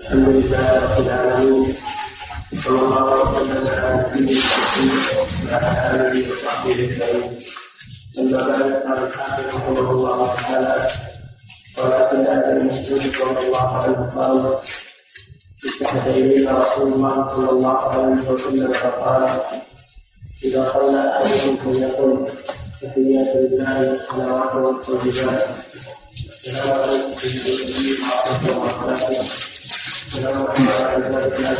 الحمد لله رب العالمين صلى الله وسلم على نبينا محمد وعلى آله وصحبه أجمعين. أما بعد قال الحافظ رحمه الله تعالى ولا تدع المسجد رضي الله عنه قال اتخذ الينا رسول الله صلى الله عليه وسلم فقال إذا صلى أحدكم فليقل تحيات لله والصلوات والطيبات السلام عليكم ورحمه الله وبركاته السلام عليكم ورحمة الله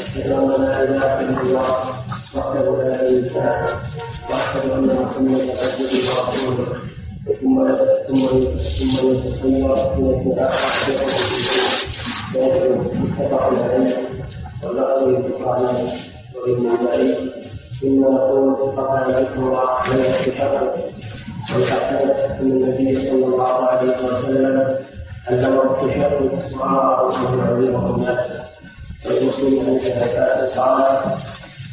أشهد أن لا إله إلا الله وحده لا شريك له وأشهد أن محمدا عبده ورسوله ثم ثم ثم يتصير إلى الدعاء متفق عليه واللفظ يتفق وابن ذلك ثم نقول قطع عليكم الله عليه بحقه والحسن ان النبي صلى الله عليه وسلم أنه وأعرض من عظيم الناس. والمسلم أن يتفاءل قال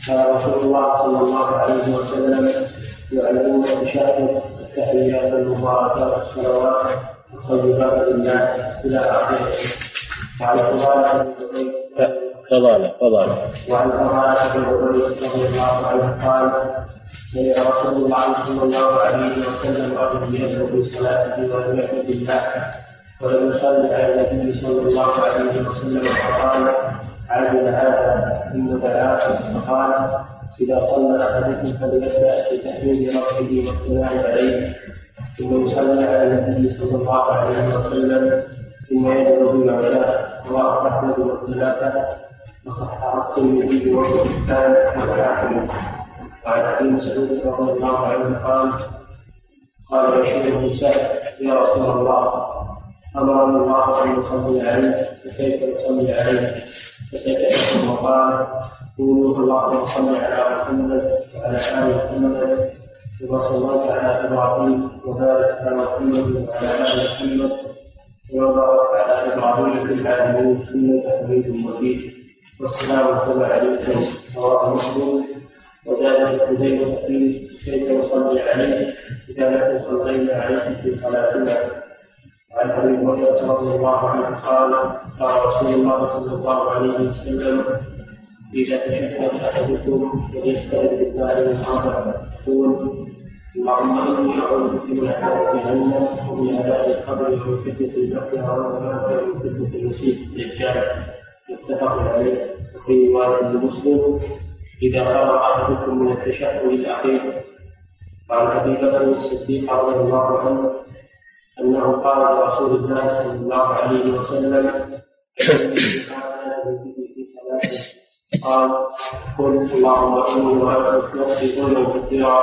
قال رسول الله صلى الله عليه وسلم يعلمون التشهد التحيات المباركات الصلوات الطيبات لله إلى آخره. وعن فضالة فضالة فضالة وعن فضالة بن عبيد رضي الله عنه قال سمع رسول الله صلى الله عليه وسلم رجل يدعو في صلاته ولم يكن بالله ولم يصلي على النبي صلى الله عليه وسلم فقال عجل هذا ثم دعاه فقال إذا صلى أحدكم فليبدأ بتحميد ربه والثناء عليه. ثم يصلي على النبي صلى الله عليه وسلم ثم يدعو بما شاء رواه أحمد والثلاثة وصححه الترمذي وابن حبان والحاكم وعن أبي مسعود رضي الله عنه قال قال بن سعد يا رسول الله أمرنا الله أن نصلي عليه فكيف نصلي عليه؟ فسكت وقال قولوا اللهم صل على محمد وعلى آل محمد كما صليت على إبراهيم وبارك على محمد وعلى آل محمد وبارك على إبراهيم في العالمين إنك حميد مجيد. والسلام كما عليكم رواه مسلم وزاد حذيفة فيه كيف نصلي عليه؟ إذا نحن صلينا عليه في صلاتنا. عن أبي هريرة رضي الله عنه قال قال رسول الله صلى الله عليه وسلم إذا تشهد احدكم فليستعذ بالله من أربع يقول اللهم إني أعوذ بك من عذاب جهنم ومن عذاب القبر ومن فتنة البحر ومن فتنة المسيح الدجال. متفق عليه. وفي رواية لمسلم إذا قرا أحدكم من التشهد الأخير وعن أبي بكر الصديق رضي الله عنه أنه قال لرسول الله صلى الله عليه وسلم قال قل اللهم إني وأنت نفسي ظلما كثيرا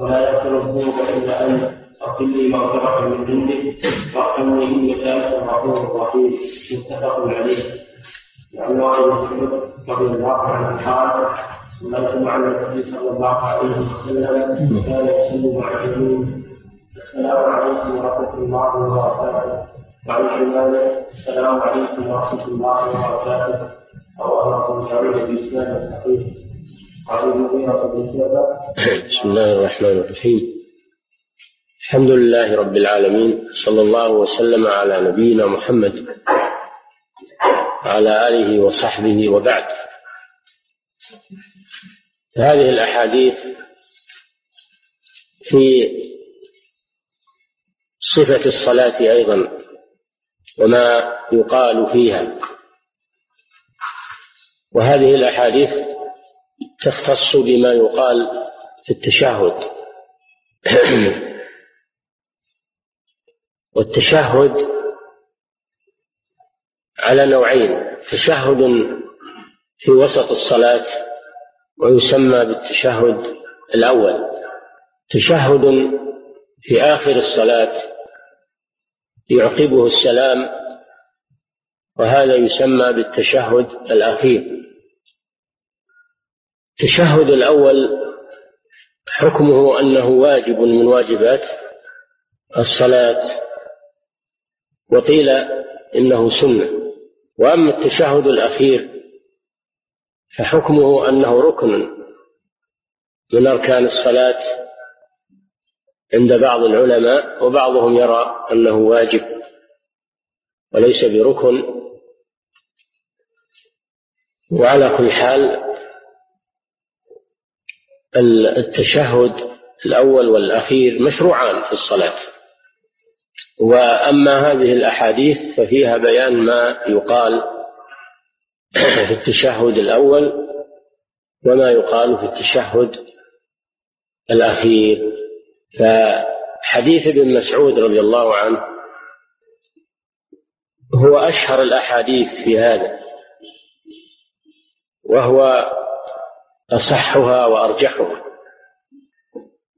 ولا يغفر الذنوب إلا أنت اغفر لي مغفرة من عندك وارحمني إنك أنت الغفور الرحيم. متفق عليه. وعن وائل بن رضي الله عنه قال صليت مع النبي صلى الله عليه وسلم كان يصلي مع اليمين السلام عليكم ورحمة الله وبركاته. وعن شماله السلام عليكم ورحمة الله وبركاته. رواه أبو داود بإسناد صحيح وعن المغيرة بن بسم الله الرحمن الرحيم. الحمد لله رب العالمين صلى الله وسلم على نبينا محمد وعلى آله وصحبه وبعد. هذه الأحاديث في صفة الصلاة أيضا وما يقال فيها. وهذه الأحاديث تختص بما يقال في التشهد. والتشهد على نوعين تشهد في وسط الصلاة ويسمى بالتشهد الأول. تشهد في آخر الصلاة يعقبه السلام وهذا يسمى بالتشهد الأخير. التشهد الأول حكمه أنه واجب من واجبات الصلاة وقيل إنه سنة. وأما التشهد الأخير فحكمه أنه ركن من أركان الصلاة عند بعض العلماء وبعضهم يرى أنه واجب وليس بركن. وعلى كل حال التشهد الأول والأخير مشروعان في الصلاة. وأما هذه الأحاديث ففيها بيان ما يقال في التشهد الأول وما يقال في التشهد الأخير. فحديث ابن مسعود رضي الله عنه هو أشهر الأحاديث في هذا وهو أصحها وأرجحها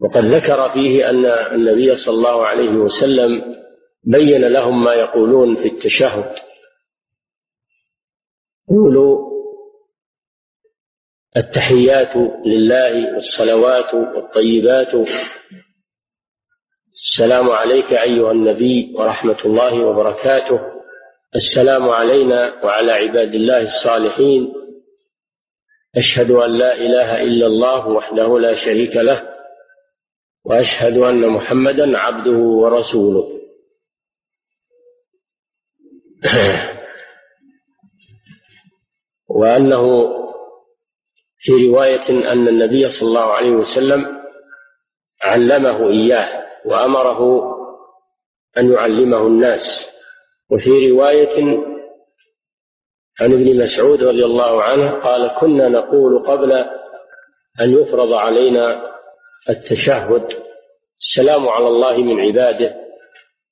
وقد ذكر فيه أن النبي صلى الله عليه وسلم بين لهم ما يقولون في التشهد. قولوا التحيات لله والصلوات والطيبات السلام عليك أيها النبي ورحمة الله وبركاته. السلام علينا وعلى عباد الله الصالحين. أشهد أن لا إله إلا الله وحده لا شريك له وأشهد أن محمدا عبده ورسوله. وأنه في رواية أن النبي صلى الله عليه وسلم علمه إياه. وأمره أن يعلمه الناس. وفي رواية عن ابن مسعود رضي الله عنه قال كنا نقول قبل أن يفرض علينا التشهد السلام على الله من عباده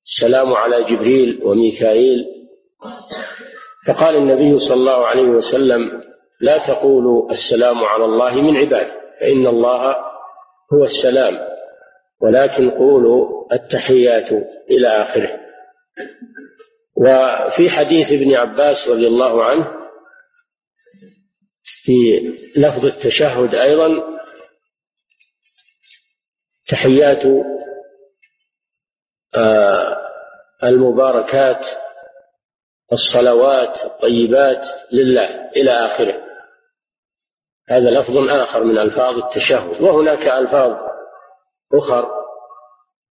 السلام على جبريل وميكائيل. فقال النبي صلى الله عليه وسلم لا تقولوا السلام على الله من عباده فإن الله هو السلام. ولكن قولوا التحيات إلى آخره. وفي حديث ابن عباس رضي الله عنه في لفظ التشهد أيضا تحيات آه، المباركات الصلوات الطيبات لله إلى آخره. هذا لفظ آخر من ألفاظ التشهد. وهناك ألفاظ أخر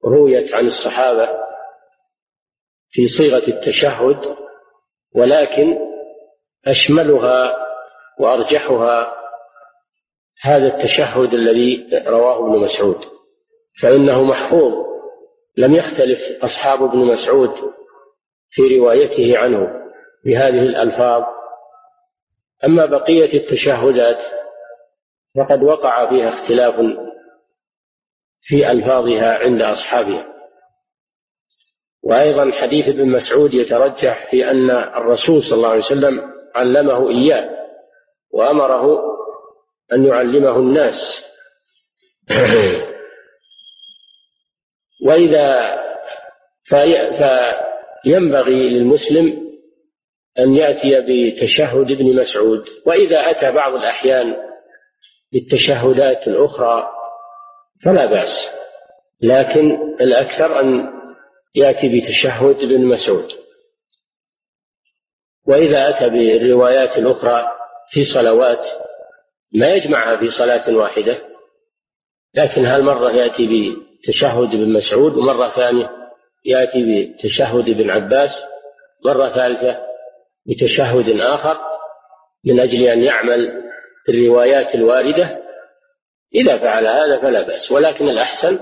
رويت عن الصحابة في صيغة التشهد ولكن أشملها وأرجحها هذا التشهد الذي رواه ابن مسعود فإنه محفوظ لم يختلف أصحاب ابن مسعود في روايته عنه بهذه الألفاظ. أما بقية التشهدات فقد وقع فيها اختلاف في ألفاظها عند أصحابها. وأيضا حديث ابن مسعود يترجح في أن الرسول صلى الله عليه وسلم علمه إياه وأمره أن يعلمه الناس. وإذا فينبغي للمسلم أن يأتي بتشهد ابن مسعود وإذا أتى بعض الأحيان بالتشهدات الأخرى فلا بأس. لكن الأكثر أن يأتي بتشهد ابن مسعود. وإذا أتى بالروايات الأخرى في صلوات ما يجمعها في صلاة واحدة لكن هالمرة يأتي تشهد ابن مسعود ومرة ثانية يأتي بتشهد ابن عباس مرة ثالثة بتشهد آخر من أجل أن يعمل الروايات الواردة إذا فعل هذا فلا بأس. ولكن الأحسن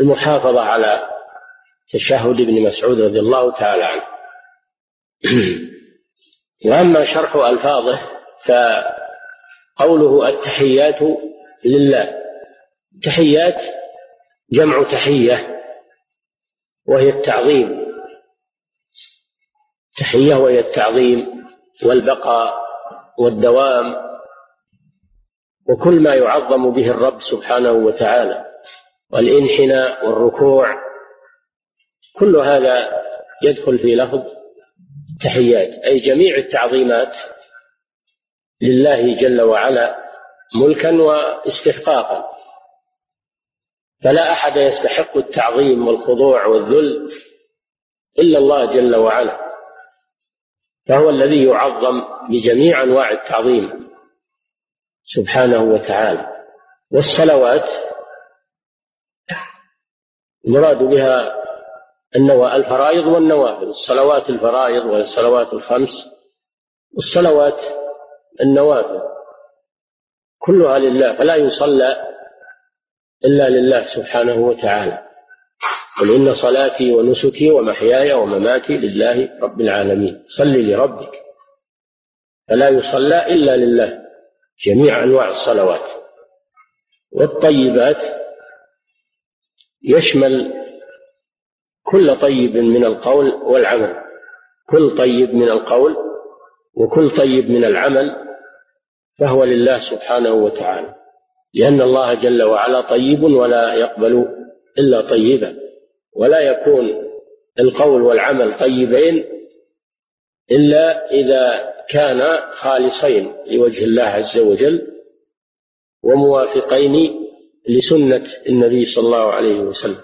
المحافظة على تشهد ابن مسعود رضي الله تعالى عنه. وأما شرح ألفاظه فقوله التحيات لله. تحيات جمع تحية وهي التعظيم. تحية وهي التعظيم والبقاء والدوام وكل ما يعظم به الرب سبحانه وتعالى والإنحناء والركوع كل هذا يدخل في لفظ تحيات أي جميع التعظيمات لله جل وعلا ملكا واستحقاقا. فلا أحد يستحق التعظيم والخضوع والذل إلا الله جل وعلا فهو الذي يعظم بجميع أنواع التعظيم. سبحانه وتعالى. والصلوات المراد بها الفرائض والنوافل. الصلوات الفرائض والصلوات الخمس والصلوات النوافل. كلها لله فلا يصلى إلا لله سبحانه وتعالى. قل إن صلاتي ونسكي ومحياي ومماتي لله رب العالمين. صل لربك. فلا يصلى إلا لله. جميع أنواع الصلوات. والطيبات يشمل كل طيب من القول والعمل. كل طيب من القول وكل طيب من العمل فهو لله سبحانه وتعالى. لأن الله جل وعلا طيب ولا يقبل إلا طيبا. ولا يكون القول والعمل طيبين إلا إذا كان خالصين لوجه الله عز وجل وموافقين لسنة النبي صلى الله عليه وسلم.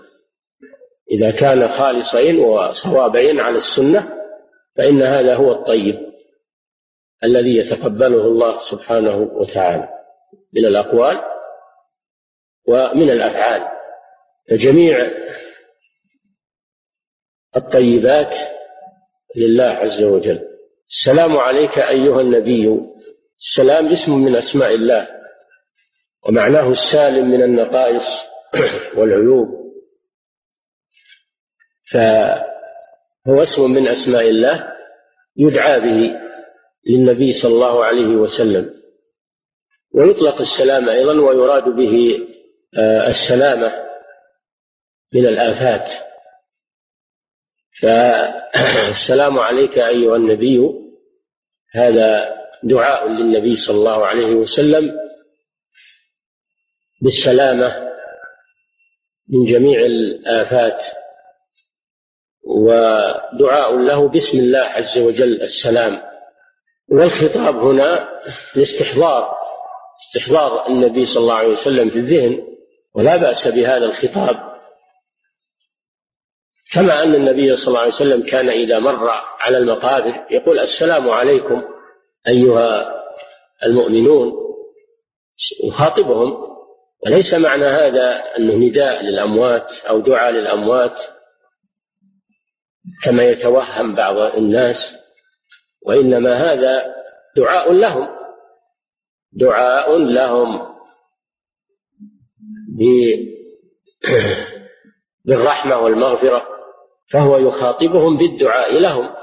إذا كان خالصين وصوابين على السنة فإن هذا هو الطيب الذي يتقبله الله سبحانه وتعالى من الأقوال ومن الأفعال. فجميع الطيبات لله عز وجل. السلام عليك أيها النبي. السلام اسم من أسماء الله ومعناه السالم من النقائص والعيوب. فهو اسم من أسماء الله يدعى به للنبي صلى الله عليه وسلم. ويطلق السلام أيضا ويراد به آه، السلامة من الآفات. فالسلام عليك أيها النبي. هذا دعاء للنبي صلى الله عليه وسلم بالسلامة من جميع الآفات ودعاء له باسم الله عز وجل السلام. والخطاب هنا لاستحضار استحضار النبي صلى الله عليه وسلم في الذهن ولا بأس بهذا الخطاب. كما أن النبي صلى الله عليه وسلم كان إذا مر على المقابر يقول السلام عليكم أيها المؤمنون يخاطبهم وليس معنى هذا أنه نداء للأموات أو دعاء للأموات كما يتوهم بعض الناس؟ وإنما هذا دعاء لهم دعاء لهم بالرحمة والمغفرة. فهو يخاطبهم بالدعاء لهم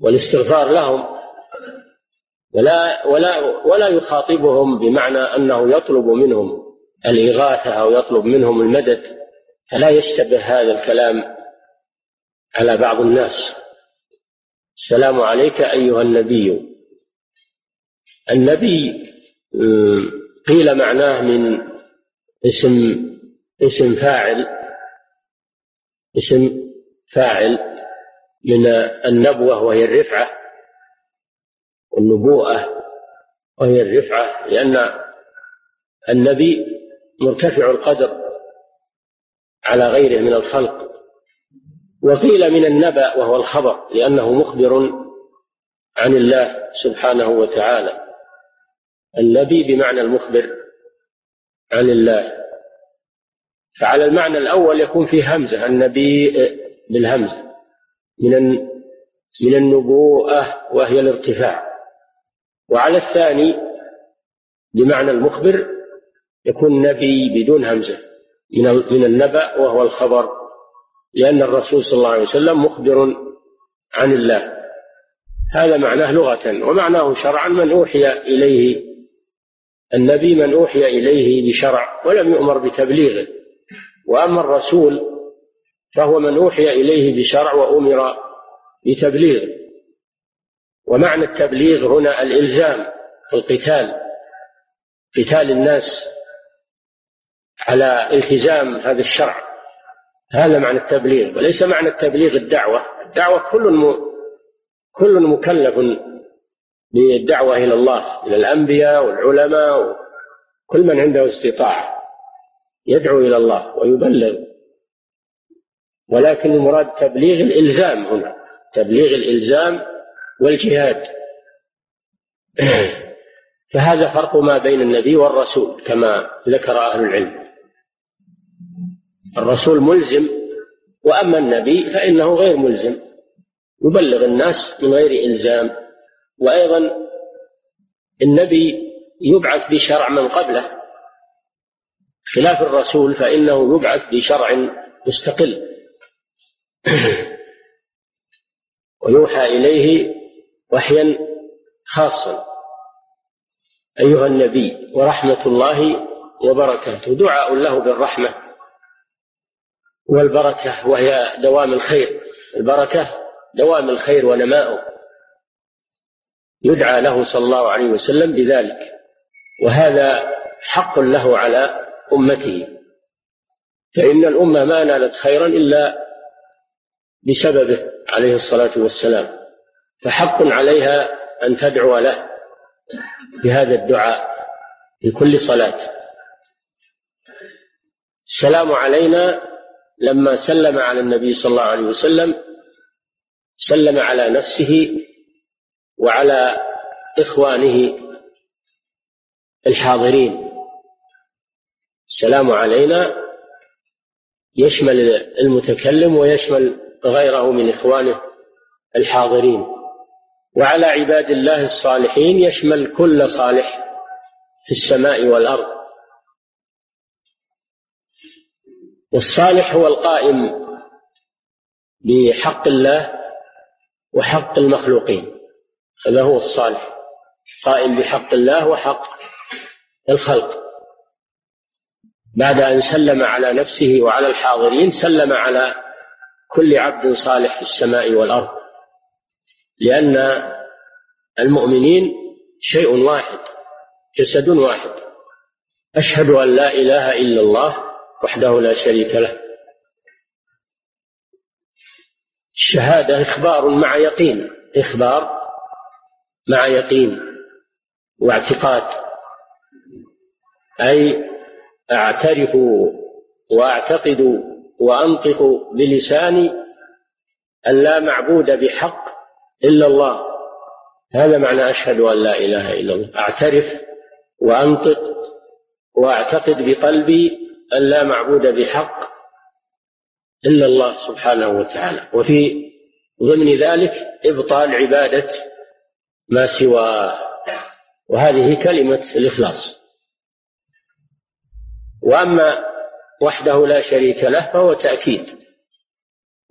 والاستغفار لهم ولا ولا ولا يخاطبهم بمعنى أنه يطلب منهم الإغاثة أو يطلب منهم المدد. فلا يشتبه هذا الكلام على بعض الناس. السلام عليك أيها النبي. النبي قيل معناه من اسم اسم فاعل اسم فاعل من النبوة وهي الرفعة والنبوءة وهي الرفعة لأن النبي مرتفع القدر على غيره من الخلق. وقيل من النبأ وهو الخبر لأنه مخبر عن الله سبحانه وتعالى. النبي بمعنى المخبر عن الله. فعلى المعنى الأول يكون فيه همزة النبي بالهمزة من من النبوءة وهي الارتفاع. وعلى الثاني بمعنى المخبر يكون نبي بدون همزة من النبأ وهو الخبر لأن الرسول صلى الله عليه وسلم مخبر عن الله. هذا معناه لغة ومعناه شرعا من أوحي إليه النبي من أوحي إليه بشرع ولم يؤمر بتبليغه. وأما الرسول فهو من أوحي إليه بشرع وأمر بتبليغه ومعنى التبليغ هنا الإلزام في القتال قتال الناس على التزام هذا الشرع. هذا معنى التبليغ وليس معنى التبليغ الدعوة. الدعوة كل م... كل مكلف بالدعوة إلى الله إلى الأنبياء والعلماء وكل من عنده استطاعة يدعو إلى الله ويبلغ. ولكن المراد تبليغ الإلزام هنا تبليغ الإلزام والجهاد. فهذا فرق ما بين النبي والرسول كما ذكر أهل العلم. الرسول ملزم وأما النبي فإنه غير ملزم. يبلغ الناس من غير إلزام. وأيضا النبي يبعث بشرع من قبله. خلاف الرسول فإنه يبعث بشرع مستقل. ويوحى إليه وحيا خاصا. أيها النبي ورحمة الله وبركاته. دعاء له بالرحمة والبركة وهي دوام الخير. البركة دوام الخير ونماؤه. يدعى له صلى الله عليه وسلم بذلك. وهذا حق له على أمته. فإن الأمة ما نالت خيرا إلا بسببه عليه الصلاة والسلام. فحق عليها أن تدعو له بهذا الدعاء في كل صلاة. السلام علينا لما سلم على النبي صلى الله عليه وسلم سلم على نفسه وعلى إخوانه الحاضرين. السلام علينا يشمل المتكلم ويشمل غيره من إخوانه الحاضرين. وعلى عباد الله الصالحين يشمل كل صالح في السماء والأرض. والصالح هو القائم بحق الله وحق المخلوقين. هذا هو الصالح قائم بحق الله وحق الخلق. بعد أن سلم على نفسه وعلى الحاضرين سلم على كل عبد صالح في السماء والأرض لأن المؤمنين شيء واحد جسد واحد. أشهد أن لا إله إلا الله وحده لا شريك له. الشهادة إخبار مع يقين إخبار مع يقين واعتقاد. أي أعترف وأعتقد وأنطق بلساني أن لا معبود بحق إلا الله. هذا معنى أشهد أن لا إله إلا الله. أعترف وأنطق وأعتقد بقلبي أن لا معبود بحق إلا الله سبحانه وتعالى. وفي ضمن ذلك إبطال عبادة ما سواه. وهذه كلمة الإخلاص. وأما وحده لا شريك له فهو تأكيد.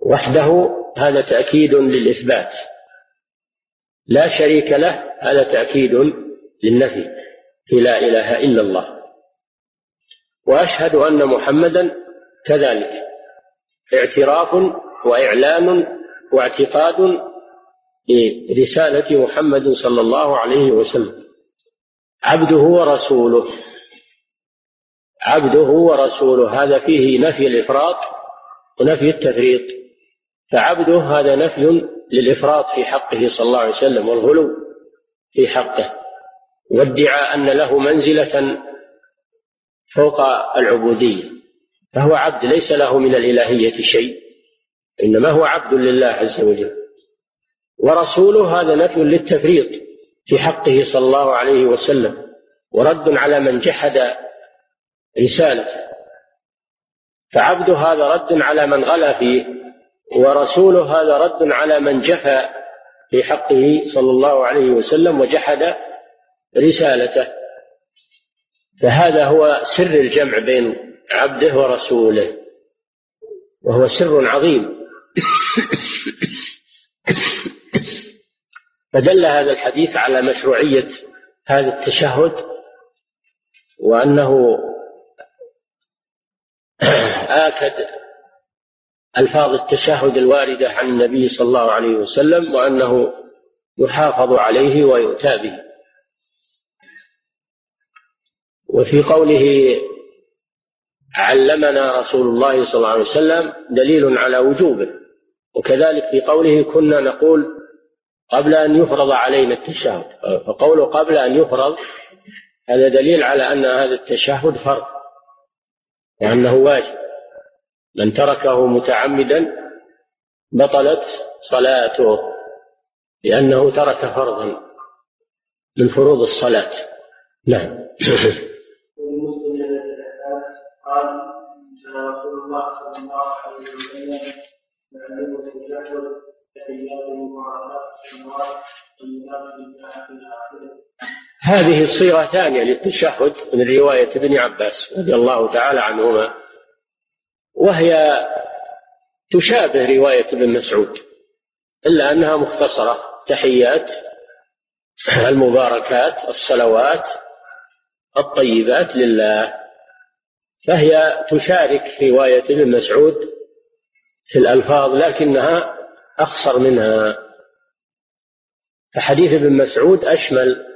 وحده هذا تأكيد للإثبات. لا شريك له هذا تأكيد للنفي. في لا إله إلا الله. وأشهد أن محمدا كذلك. اعتراف وإعلان واعتقاد برسالة محمد صلى الله عليه وسلم. عبده ورسوله. عبده ورسوله. هذا فيه نفي الإفراط ونفي التفريط. فعبده هذا نفي للإفراط في حقه صلى الله عليه وسلم والغلو في حقه وادعى أن له منزلة فوق العبودية. فهو عبد ليس له من الإلهية شيء إنما هو عبد لله عز وجل. ورسوله هذا نفي للتفريط في حقه صلى الله عليه وسلم ورد على من جحد رسالته فعبد هذا رد على من غلا فيه ورسوله هذا رد على من جفى في حقه صلى الله عليه وسلم وجحد رسالته. فهذا هو سر الجمع بين عبده ورسوله وهو سر عظيم. فدل هذا الحديث على مشروعية هذا التشهد وأنه آكد ألفاظ التشهد الواردة عن النبي صلى الله عليه وسلم وأنه يحافظ عليه ويؤتى به. وفي قوله علمنا رسول الله صلى الله عليه وسلم دليل على وجوبه وكذلك في قوله كنا نقول قبل أن يفرض علينا التشهد فقوله قبل أن يفرض هذا دليل على أن هذا التشهد فرض. وأنه واجب. من تركه متعمدا بطلت صلاته لأنه ترك فرضا من فروض الصلاة. نعم. قال رسول الله صلى الله عليه وسلم والمنافق في اخره هذه الصيغة ثانية للتشهد من رواية ابن عباس رضي الله تعالى عنهما وهي تشابه رواية ابن مسعود إلا أنها مختصرة تحيات المباركات الصلوات الطيبات لله فهي تشارك رواية ابن مسعود في الألفاظ لكنها أخصر منها فحديث ابن مسعود أشمل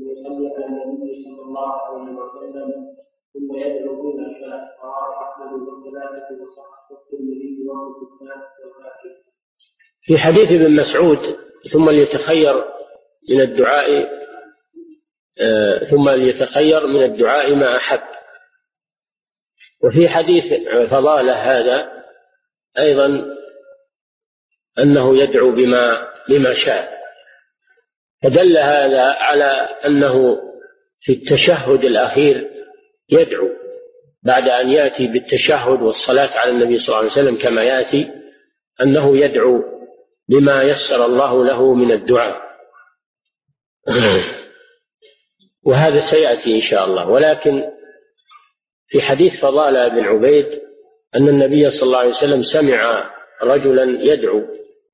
يصلي على النبي صلى الله عليه وسلم ثم يدعو بما شاء أحمد وصححة الترمذي في حديث ابن مسعود ثم ليتخير من الدعاء آه، ثم ليتخير من الدعاء ما أحب. وفي حديث فضالة هذا أيضا أنه يدعو بما بما شاء. فدل هذا على أنه في التشهد الأخير يدعو بعد أن يأتي بالتشهد والصلاة على النبي صلى الله عليه وسلم كما يأتي أنه يدعو بما يسر الله له من الدعاء. وهذا سيأتي إن شاء الله. ولكن في حديث فضالة بن عبيد أن النبي صلى الله عليه وسلم سمع رجلا يدعو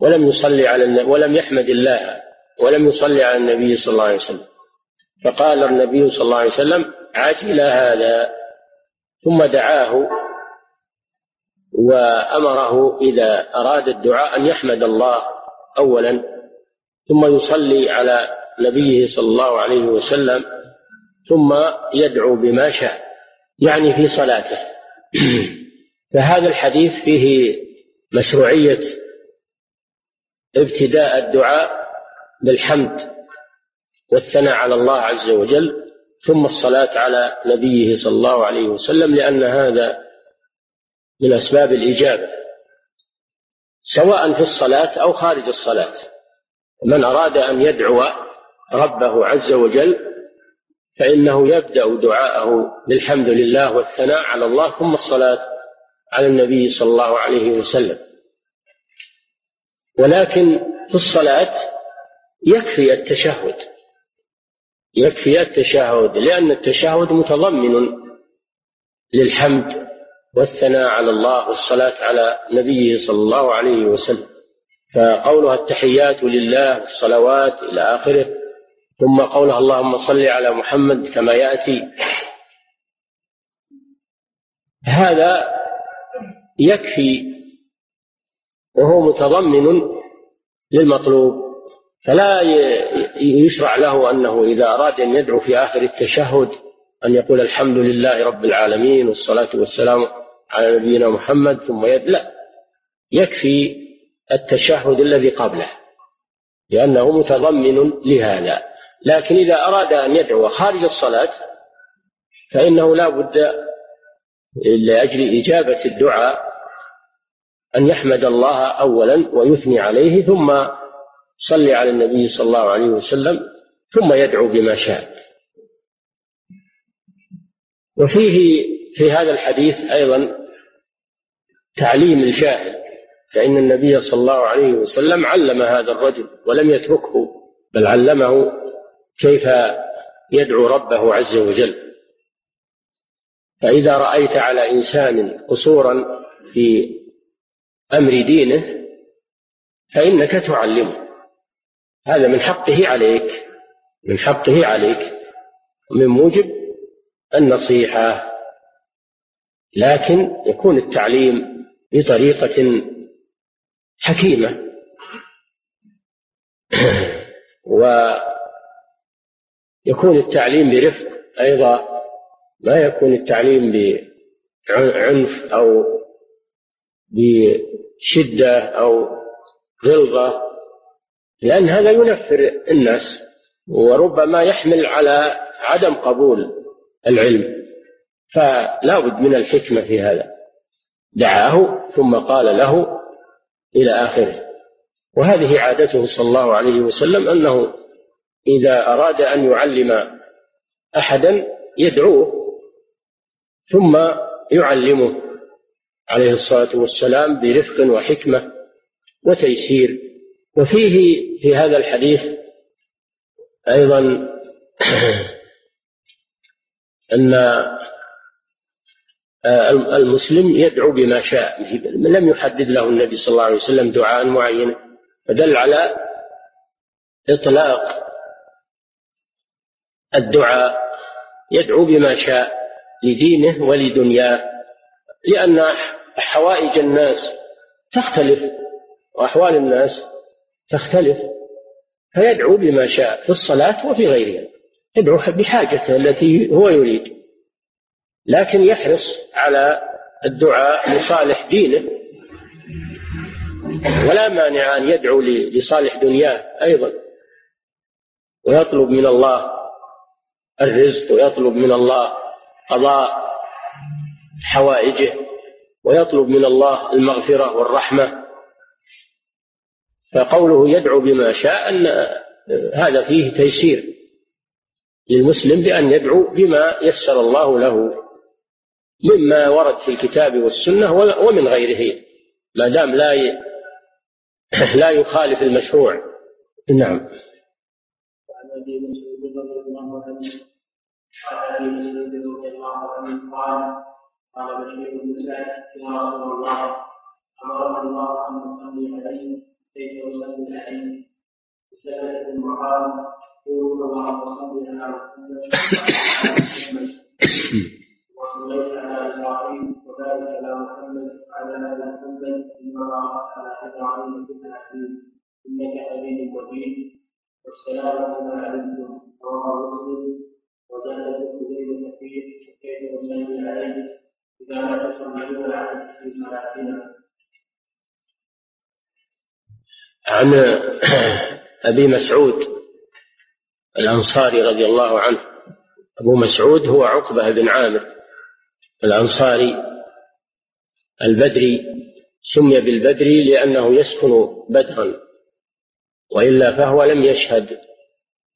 ولم يصلي على ولم يحمد الله ولم يصلي على النبي صلى الله عليه وسلم. فقال النبي صلى الله عليه وسلم عجل هذا. ثم دعاه وأمره إذا أراد الدعاء أن يحمد الله اولا ثم يصلي على نبيه صلى الله عليه وسلم ثم يدعو بما شاء يعني في صلاته. فهذا الحديث فيه مشروعية ابتداء الدعاء بالحمد والثناء على الله عز وجل ثم الصلاة على نبيه صلى الله عليه وسلم لأن هذا من أسباب الإجابة سواء في الصلاة أو خارج الصلاة. من أراد أن يدعو ربه عز وجل فإنه يبدأ دعاءه بالحمد لله والثناء على الله ثم الصلاة على النبي صلى الله عليه وسلم. ولكن في الصلاة يكفي التشهد. يكفي التشهد لأن التشهد متضمن للحمد والثناء على الله والصلاة على نبيه صلى الله عليه وسلم. فقولها التحيات لله والصلوات إلى آخره. ثم قولها اللهم صل على محمد كما يأتي. هذا يكفي وهو متضمن للمطلوب. فلا يشرع له أنه إذا أراد أن يدعو في آخر التشهد أن يقول الحمد لله رب العالمين والصلاة والسلام على نبينا محمد ثم يد لا. يكفي التشهد الذي قبله لأنه متضمن لهذا. لكن إذا أراد أن يدعو خارج الصلاة فإنه لا بد لأجل إجابة الدعاء أن يحمد الله أولا ويثني عليه ثم صلي على النبي صلى الله عليه وسلم ثم يدعو بما شاء. وفيه في هذا الحديث أيضا تعليم الجاهل فإن النبي صلى الله عليه وسلم علم هذا الرجل ولم يتركه بل علمه كيف يدعو ربه عز وجل. فإذا رأيت على إنسان قصورا في أمر دينه فإنك تعلمه. هذا من حقه عليك من حقه عليك. ومن موجب النصيحة لكن يكون التعليم بطريقة حكيمة. ويكون التعليم برفق أيضا لا يكون التعليم بعنف أو شدة أو غلظة. لأن هذا ينفر الناس وربما يحمل على عدم قبول العلم. فلا بد من الحكمة في هذا. دعاه ثم قال له إلى آخره. وهذه عادته صلى الله عليه وسلم أنه إذا أراد أن يعلم أحدا يدعوه ثم يعلمه عليه الصلاة والسلام برفق وحكمة وتيسير. وفيه في هذا الحديث أيضا أن المسلم يدعو بما شاء لم يحدد له النبي صلى الله عليه وسلم دعاء معينا. فدل على إطلاق الدعاء يدعو بما شاء لدينه ولدنياه لأن حوائج الناس تختلف وأحوال الناس تختلف فيدعو بما شاء في الصلاة وفي غيرها يدعو بحاجته التي هو يريد لكن يحرص على الدعاء لصالح دينه ولا مانع أن يدعو لصالح دنياه أيضا ويطلب من الله الرزق ويطلب من الله قضاء حوائجه ويطلب من الله المغفرة والرحمة فقوله يدعو بما شاء أن هذا فيه تيسير للمسلم بأن يدعو بما يسر الله له مما ورد في الكتاب والسنة ومن غيره. ما دام لا لا يخالف المشروع. نعم. وعن أبي مسعود رضي الله عنه قال أبي مسعود رضي الله عنه قال قال بشير بن سعد يا رسول الله أمرنا الله أن نصلي عليه كيف نصلي عليه سألت المقام قول اللهم صل على محمد وصليت على إبراهيم وبارك على محمد وعلى ال محمد انما على إبراهيم في الحكيم انك حميد مجيد والسلام عليكم رواه مسلم وزاد ابن سفير كيف نصلي عليه اذا لا تصلون عليه في صلاتنا عن أبي مسعود الأنصاري رضي الله عنه. أبو مسعود هو عقبة بن عامر الأنصاري البدري سمي بالبدري لأنه يسكن بدرا وإلا فهو لم يشهد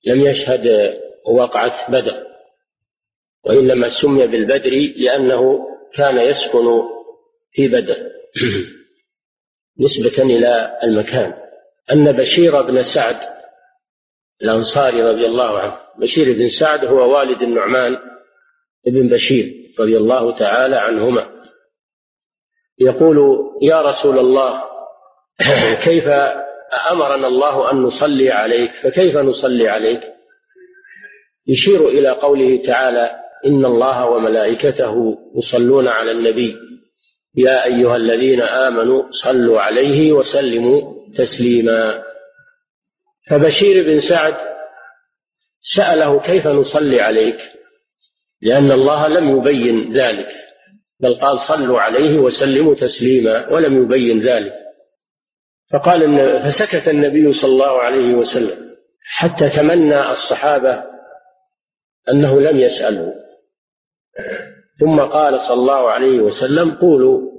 لم يشهد وقعة بدر وإنما سمي بالبدري لأنه كان يسكن في بدر. نسبة إلى المكان. أن بشير بن سعد الأنصاري رضي الله عنه بشير بن سعد هو والد النعمان بن بشير رضي الله تعالى عنهما. يقول يا رسول الله كيف أمرنا الله أن نصلي عليك؟ فكيف نصلي عليك؟ يشير إلى قوله تعالى إن الله وملائكته يصلون على النبي. يا أيها الذين آمنوا صلوا عليه وسلموا تسليما. فبشير بن سعد سأله كيف نصلي عليك؟ لأن الله لم يبين ذلك بل قال صلوا عليه وسلموا تسليما ولم يبين ذلك. فقال إن فسكت النبي صلى الله عليه وسلم حتى تمنى الصحابة أنه لم يسأله ثم قال صلى الله عليه وسلم قولوا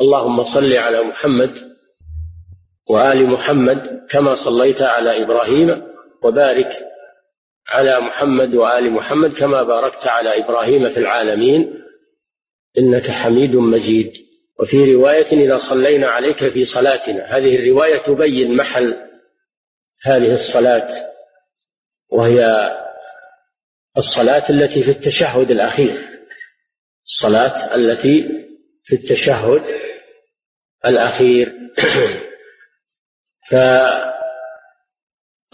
اللهم صل على محمد وآل محمد كما صليت على إبراهيم وبارك على محمد وآل محمد كما باركت على إبراهيم في العالمين. إنك حميد مجيد. وفي رواية إذا صلينا عليك في صلاتنا. هذه الرواية تبين محل هذه الصلاة وهي الصلاة التي في التشهد الأخير. الصلاة التي في التشهد الأخير. ف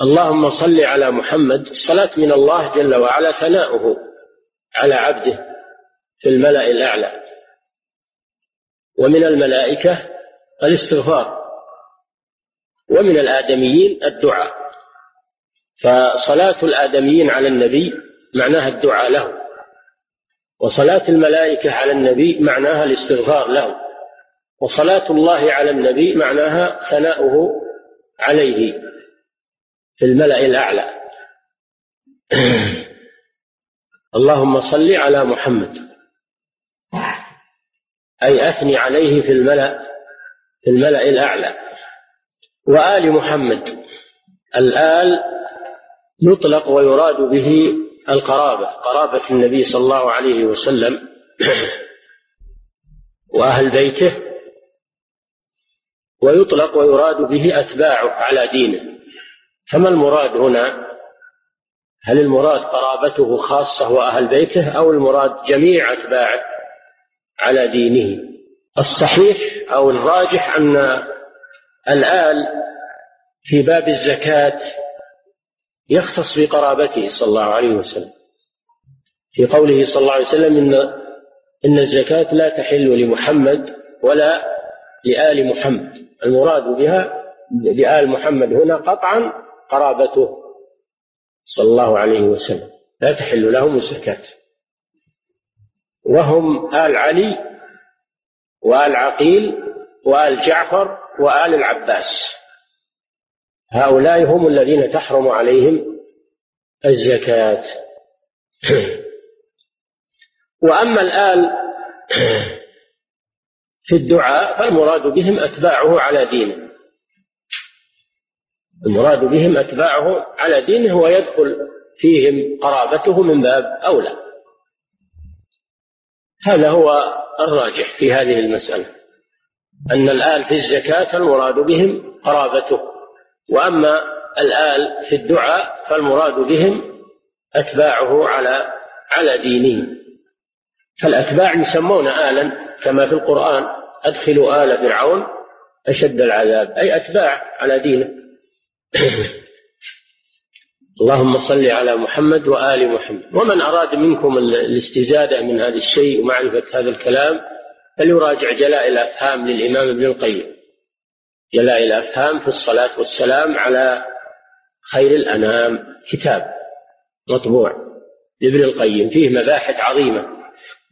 اللهم صل على محمد الصلاة من الله جل وعلا ثناؤه على عبده في الملأ الأعلى. ومن الملائكة الاستغفار ومن الآدميين الدعاء. فصلاة الآدميين على النبي معناها الدعاء له وصلاة الملائكة على النبي معناها الاستغفار له وصلاة الله على النبي معناها ثناؤه عليه في الملأ الأعلى. اللهم صل على محمد. أي أثني عليه في الملأ في الملأ الأعلى. وآل محمد. الآل يطلق ويراد به القرابة قرابة النبي صلى الله عليه وسلم. وأهل بيته ويطلق ويراد به أتباعه على دينه. فما المراد هنا؟ هل المراد قرابته خاصة وأهل بيته أو المراد جميع أتباعه على دينه؟ الصحيح أو الراجح أن الآل في باب الزكاة يختص بقرابته صلى الله عليه وسلم. في قوله صلى الله عليه وسلم إن إن الزكاة لا تحل لمحمد ولا لآل محمد. المراد بها بآل محمد هنا قطعا قرابته. صلى الله عليه وسلم. لا تحل لهم الزكاة. وهم آل علي وآل عقيل وآل جعفر وآل العباس. هؤلاء هم الذين تحرم عليهم الزكاة. وأما الآل في الدعاء فالمراد بهم أتباعه على دينه. المراد بهم أتباعه على دينه ويدخل فيهم قرابته من باب أولى. هذا هو الراجح في هذه المسألة أن الآل في الزكاة المراد بهم قرابته وأما الآل في الدعاء فالمراد بهم أتباعه على على دينه. فالأتباع يسمون آلا كما في القرآن أدخلوا آل فرعون أشد العذاب. أي أتباع على دينه اللهم صل على محمد وآل محمد. ومن أراد منكم الاستزادة من هذا الشيء ومعرفة هذا الكلام فليراجع جلاء الأفهام للإمام ابن القيم. جلاء الأفهام في الصلاة والسلام على خير الأنام. كتاب مطبوع لابن القيم. فيه مباحث عظيمة.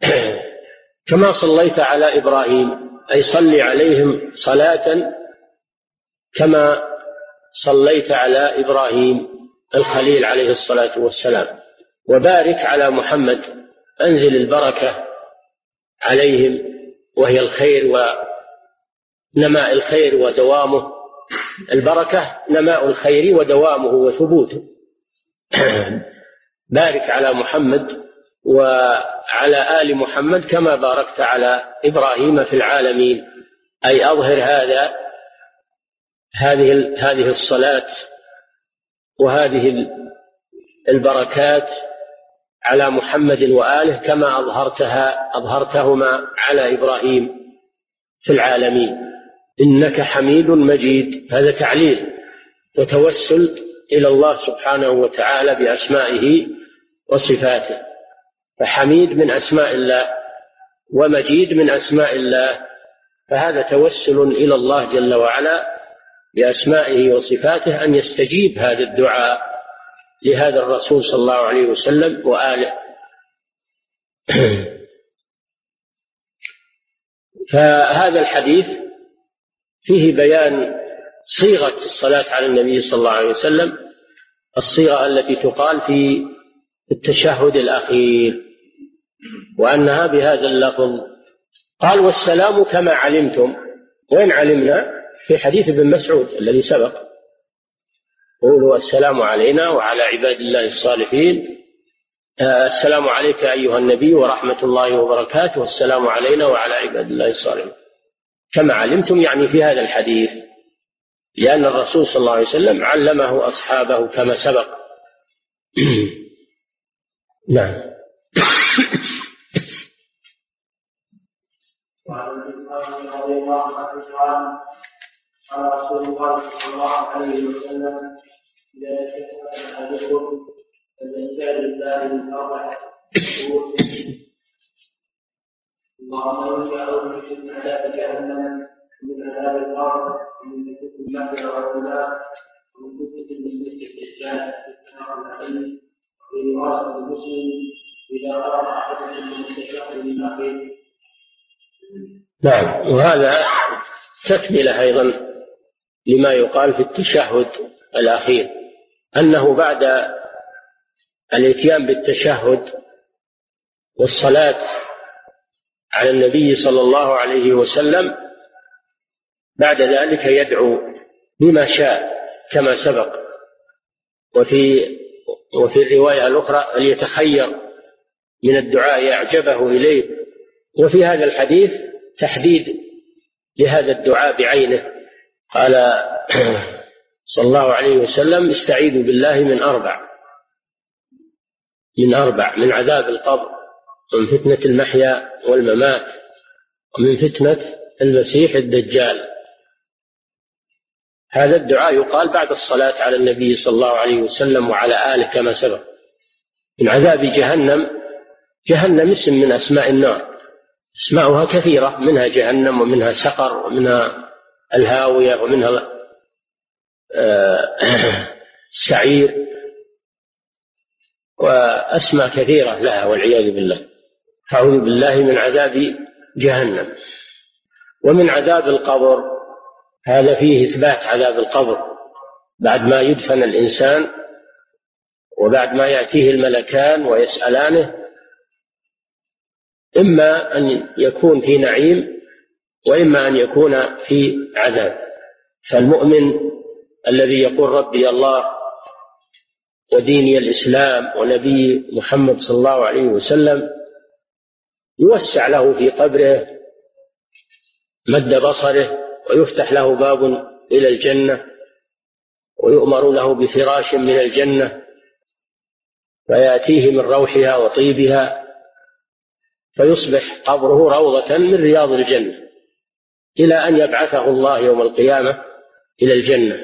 كما صليت على إبراهيم أي صل عليهم صلاة كما صليت على إبراهيم الخليل عليه الصلاة والسلام. وبارك على محمد أنزل البركة عليهم وهي الخير ونماء الخير ودوامه. البركة نماء الخير ودوامه وثبوته. بارك على محمد وعلى آل محمد كما باركت على إبراهيم في العالمين. أي أظهر هذا هذه هذه الصلاة وهذه البركات على محمد وآله كما أظهرتها أظهرتهما على إبراهيم في العالمين. إنك حميد مجيد. هذا تعليل وتوسل إلى الله سبحانه وتعالى بأسمائه وصفاته. فحميد من أسماء الله ومجيد من أسماء الله فهذا توسل إلى الله جل وعلا بأسمائه وصفاته أن يستجيب هذا الدعاء لهذا الرسول صلى الله عليه وسلم وآله. فهذا الحديث فيه بيان صيغة الصلاة على النبي صلى الله عليه وسلم الصيغة التي تقال في التشهد الأخير. وأنها بهذا اللفظ. قال والسلام كما علمتم. وين علمنا؟ في حديث ابن مسعود الذي سبق. قولوا السلام علينا وعلى عباد الله الصالحين. آه، السلام عليك أيها النبي ورحمة الله وبركاته. والسلام علينا وعلى عباد الله الصالحين. كما علمتم يعني في هذا الحديث. لأن الرسول صلى الله عليه وسلم علمه أصحابه كما سبق. نعم. وعن رضي الله عنه قال رسول الله صلى الله عليه وسلم اذا شك احدكم فليستعذ بالله من أربع اللهم اني اعوذ بك من عذاب جهنم ومن عذاب القبر ومن فتنه المهد والغلام ومن فتنه المسيح الدجال متفق عليه وفي روايه مسلم اذا قرأ من التشهد الاخير نعم وهذا تكملة أيضا لما يقال في التشهد الأخير أنه بعد الإتيان بالتشهد والصلاة على النبي صلى الله عليه وسلم بعد ذلك يدعو بما شاء كما سبق وفي وفي الرواية الأخرى فليتخير من الدعاء أعجبه إليه وفي هذا الحديث تحديد لهذا الدعاء بعينه. قال صلى الله عليه وسلم استعيذوا بالله من أربع من أربع من عذاب القبر ومن فتنة المحيا والممات ومن فتنة المسيح الدجال. هذا الدعاء يقال بعد الصلاة على النبي صلى الله عليه وسلم وعلى آله كما سبق. من عذاب جهنم جهنم اسم من أسماء النار. أسماؤها كثيرة منها جهنم ومنها سقر ومنها الهاوية ومنها آه، السعير وأسماء كثيرة لها والعياذ بالله. أعوذ بالله من عذاب جهنم. ومن عذاب القبر هذا فيه إثبات عذاب القبر. بعد ما يدفن الإنسان وبعد ما يأتيه الملكان ويسألانه إما أن يكون في نعيم وإما أن يكون في عذاب. فالمؤمن الذي يقول ربي الله وديني الإسلام ونبي محمد صلى الله عليه وسلم يوسع له في قبره مد بصره ويفتح له باب إلى الجنة ويؤمر له بفراش من الجنة فيأتيه من روحها وطيبها فيصبح قبره روضة من رياض الجنة إلى أن يبعثه الله يوم القيامة إلى الجنة.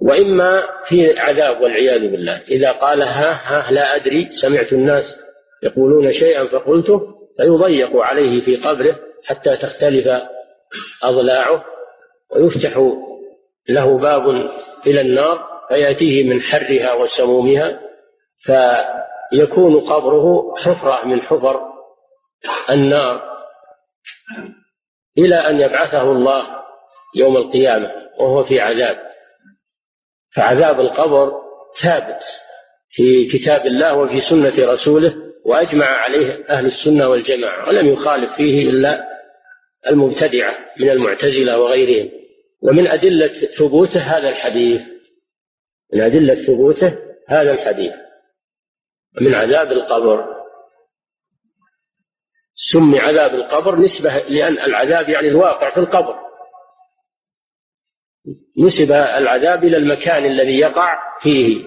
وإما في عذاب والعياذ بالله. إذا قال ها ها لا أدري سمعت الناس يقولون شيئا فقلته فيضيق عليه في قبره حتى تختلف أضلاعه ويفتح له باب إلى النار فيأتيه من حرها وسمومها فيكون قبره حفرة من حفر النار إلى أن يبعثه الله يوم القيامة وهو في عذاب. فعذاب القبر ثابت في كتاب الله وفي سنة رسوله وأجمع عليه أهل السنة والجماعة ولم يخالف فيه إلا المبتدعة من المعتزلة وغيرهم. ومن أدلة ثبوته هذا الحديث من أدلة ثبوته هذا الحديث. من عذاب القبر. سمي عذاب القبر نسبة لأن العذاب يعني الواقع في القبر. نسب العذاب إلى المكان الذي يقع فيه.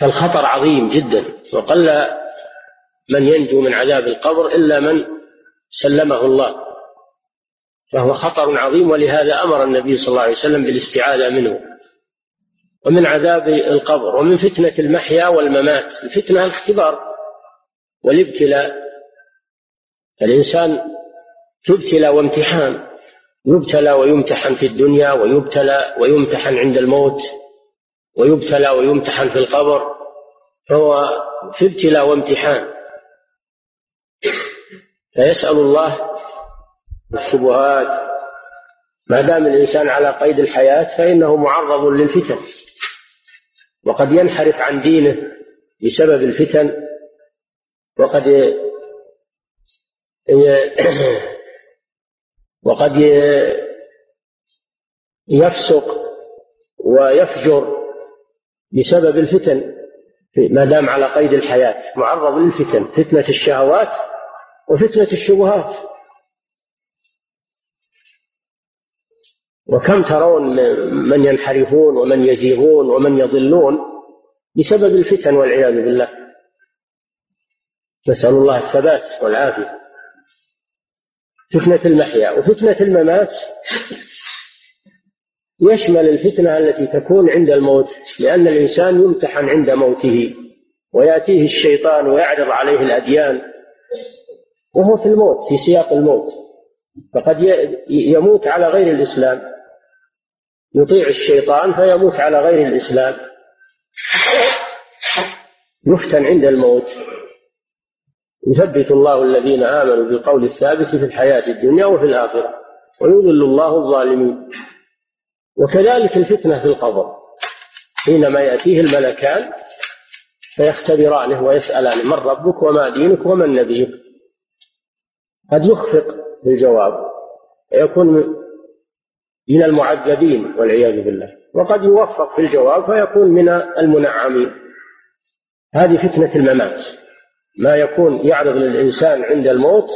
فالخطر عظيم جدا. وقل من ينجو من عذاب القبر إلا من سلمه الله. فهو خطر عظيم ولهذا أمر النبي صلى الله عليه وسلم بالاستعاذة منه. ومن عذاب القبر ومن فتنة المحيا والممات. الفتنة الاختبار والابتلاء. الإنسان تبتلى وامتحان. يبتلى ويمتحن في الدنيا ويبتلى ويمتحن عند الموت ويبتلى ويمتحن في القبر. فهو في ابتلاء وامتحان. فيسأل الله الشبهات. ما دام الإنسان على قيد الحياة فإنه معرض للفتن. وقد ينحرف عن دينه بسبب الفتن وقد وقد يفسق ويفجر بسبب الفتن ما دام على قيد الحياة معرض للفتن فتنة الشهوات وفتنة الشبهات. وكم ترون من ينحرفون ومن يزيغون ومن يضلون بسبب الفتن والعياذ بالله. نسأل الله الثبات والعافية. فتنة المحيا وفتنة الممات يشمل الفتنة التي تكون عند الموت لأن الإنسان يمتحن عند موته ويأتيه الشيطان ويعرض عليه الأديان وهو في الموت في سياق الموت. فقد يموت على غير الإسلام. يطيع الشيطان فيموت على غير الإسلام. يفتن عند الموت. يثبت الله الذين آمنوا بالقول الثابت في الحياة الدنيا وفي الآخرة. ويذل الله الظالمين. وكذلك الفتنة في القبر. حينما يأتيه الملكان فيختبرانه ويسألانه من ربك وما دينك ومن نبيك قد يخفق بالجواب ويكون من المعذبين والعياذ بالله. وقد يوفق في الجواب فيكون من المنعمين. هذه فتنة الممات. ما يكون يعرض للإنسان عند الموت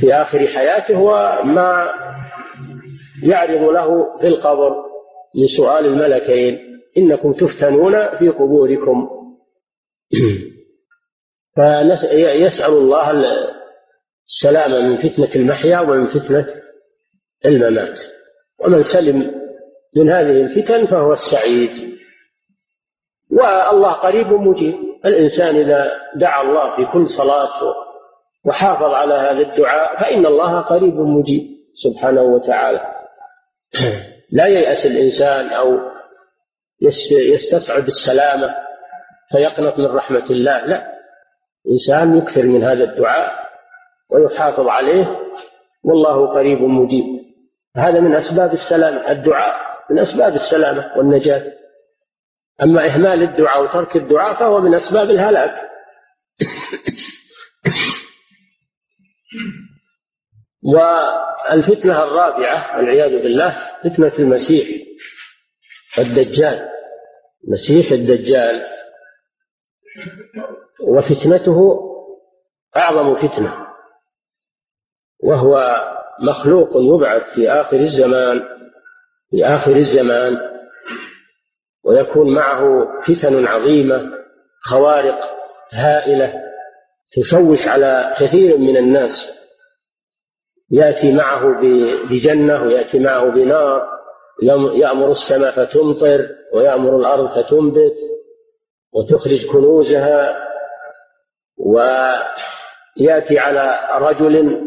في آخر حياته وما يعرض له في القبر من سؤال الملكين. إنكم تفتنون في قبوركم. فيسأل الله السلامة من فتنة المحيا ومن فتنة الممات. ومن سلم من هذه الفتن فهو السعيد. والله قريب مجيب. الإنسان إذا دعا الله في كل صلاة وحافظ على هذا الدعاء فإن الله قريب مجيب سبحانه وتعالى. لا ييأس الإنسان أو يستصعب السلامة فيقنط من رحمة الله. لا. إنسان يكثر من هذا الدعاء ويحافظ عليه. والله قريب مجيب. هذا من أسباب السلامة الدعاء من أسباب السلامة والنجاة. أما إهمال الدعاء وترك الدعاء فهو من أسباب الهلاك. والفتنة الرابعة والعياذ بالله فتنة المسيح الدجال. مسيح الدجال. وفتنته أعظم فتنة وهو مخلوق يبعث في آخر الزمان في آخر الزمان ويكون معه فتن عظيمة خوارق هائلة تشوش على كثير من الناس. يأتي معه بجنة ويأتي معه بنار يأمر السماء فتمطر ويأمر الأرض فتنبت وتخرج كنوزها ويأتي على رجل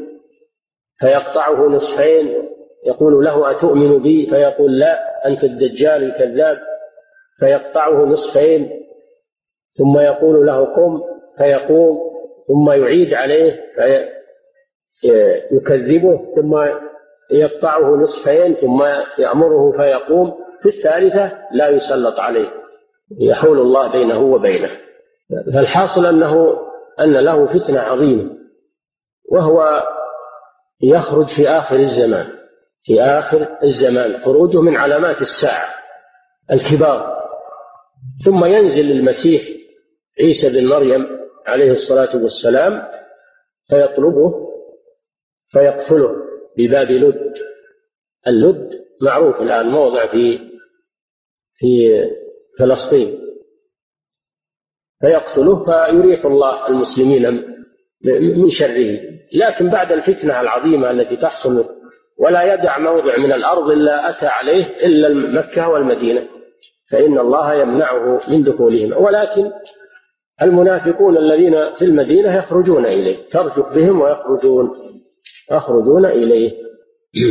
فيقطعه نصفين يقول له أتؤمن بي؟ فيقول لا أنت الدجال الكذاب. فيقطعه نصفين ثم يقول له قم فيقوم ثم يعيد عليه يكذبه ثم يقطعه نصفين ثم يأمره فيقوم. في الثالثة لا يسلط عليه. يحول الله بينه وبينه. فالحاصل أنه أن له فتنة عظيمة وهو يخرج في آخر الزمان في آخر الزمان. خروجه من علامات الساعة الكبار. ثم ينزل المسيح عيسى بن مريم عليه الصلاة والسلام فيطلبه فيقتله بباب لد. اللد معروف الآن موضع في في فلسطين. فيقتله فيريح الله المسلمين من شره. لكن بعد الفتنة العظيمة التي تحصل ولا يدع موضع من الأرض إلا أتى عليه إلا مكة والمدينة فإن الله يمنعه من دخولهما ولكن المنافقون الذين في المدينة يخرجون إليه ترجف بهم ويخرجون يخرجون إليه.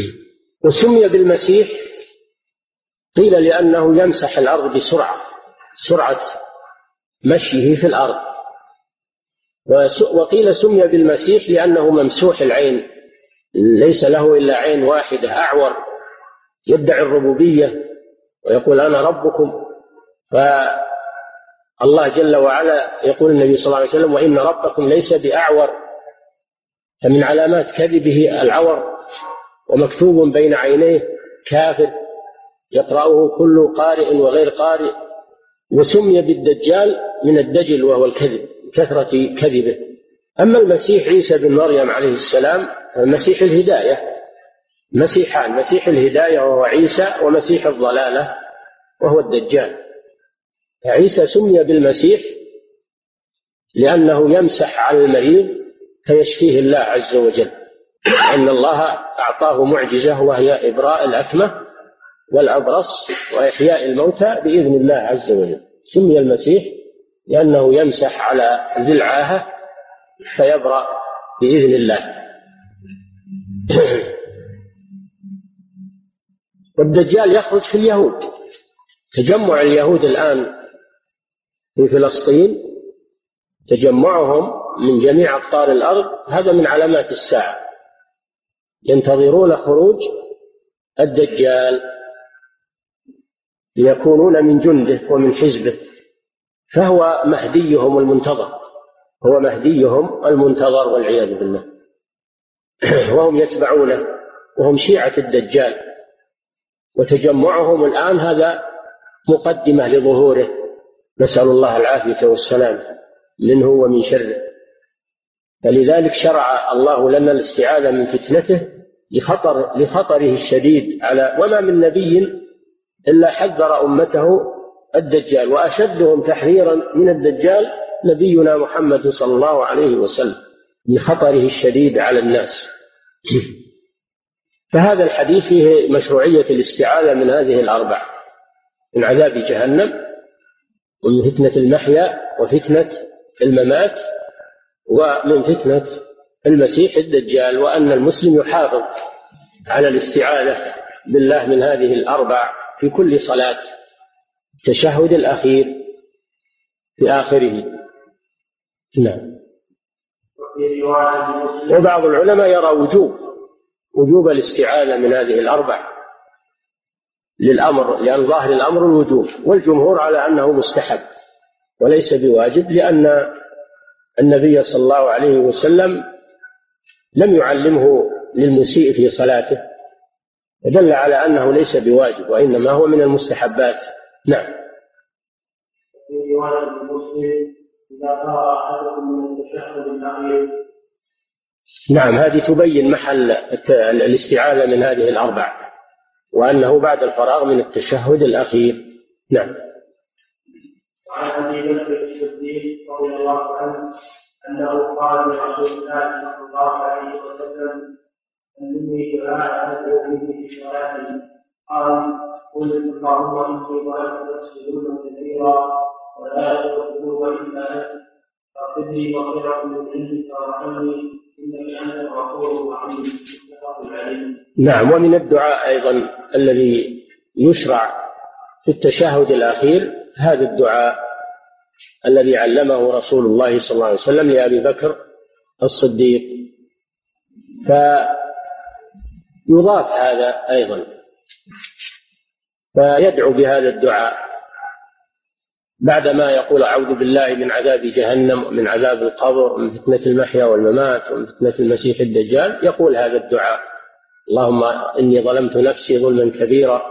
وسمي بالمسيح قيل لأنه يمسح الأرض بسرعة سرعة مشيه في الأرض. وقيل سمي بالمسيح لأنه ممسوح العين. ليس له إلا عين واحدة أعور. يدعي الربوبية ويقول أنا ربكم. فالله جل وعلا يقول النبي صلى الله عليه وسلم وإن ربكم ليس بأعور. فمن علامات كذبه العور ومكتوب بين عينيه كافر يقرأه كل قارئ وغير قارئ وسمي بالدجال من الدجل وهو الكذب. كثرة كذبه. أما المسيح عيسى بن مريم عليه السلام مسيح الهداية. مسيحان مسيح الهداية وهو عيسى ومسيح الضلالة وهو الدجال. عيسى سمي بالمسيح لأنه يمسح على المريض فيشفيه الله عز وجل. أن الله أعطاه معجزة وهي إبراء الأكمة والأبرص وإحياء الموتى بإذن الله عز وجل. سمي المسيح لأنه يمسح على ذي العاهة فيبرأ بإذن الله. والدجال يخرج في اليهود. تجمع اليهود الآن في فلسطين تجمعهم من جميع أقطار الأرض هذا من علامات الساعة. ينتظرون خروج الدجال ليكونون من جنده ومن حزبه. فهو مهديهم المنتظر. هو مهديهم المنتظر والعياذ بالله. وهم يتبعونه وهم شيعة الدجال. وتجمعهم الآن هذا مقدمة لظهوره. نسأل الله العافية والسلامة منه ومن شره. فلذلك شرع الله لنا الاستعاذة من فتنته لخطر لخطره الشديد على وما من نبي إلا حذر أمته الدجال وأشدهم تحذيرا من الدجال نبينا محمد صلى الله عليه وسلم لخطره الشديد على الناس. فهذا الحديث فيه مشروعية الاستعاذة من هذه الأربع من عذاب جهنم ومن فتنة المحيا وفتنة الممات ومن فتنة المسيح الدجال وأن المسلم يحافظ على الاستعاذة بالله من هذه الأربع في كل صلاة. التشهد الأخير في آخره. نعم. وبعض العلماء يرى وجوب وجوب الاستعاذة من هذه الأربع للأمر لأن ظاهر الأمر الوجوب والجمهور على أنه مستحب وليس بواجب لأن النبي صلى الله عليه وسلم لم يعلمه للمسيء في صلاته دل على أنه ليس بواجب وإنما هو من المستحبات. نعم في رواية مسلم إذا أحدكم من التشهد الأخير نعم هذه تبين محل الاستعاذة من هذه الأربع وأنه بعد الفراغ من التشهد الأخير. نعم. وعن أبي بكر الصديق رضي الله عنه أنه قال لرسول الله صلى الله عليه وسلم علمني دعاء أدعو به في صلاتي قال قل اللهم إني ظلمت نفسي ظلما كثيرا ولا يغفر الذنوب إلا أنت. فاغفر لي مغفرة من وارحمني إنك أنت الغفور الرحيم. نعم ومن الدعاء أيضا الذي يشرع في التشهد الأخير هذا الدعاء الذي علمه رسول الله صلى الله عليه وسلم لأبي بكر الصديق. فيضاف هذا أيضا. فيدعو بهذا الدعاء بعدما يقول أعوذ بالله من عذاب جهنم ومن عذاب القبر ومن فتنة المحيا والممات ومن فتنة المسيح الدجال يقول هذا الدعاء. اللهم إني ظلمت نفسي ظلما كبيرا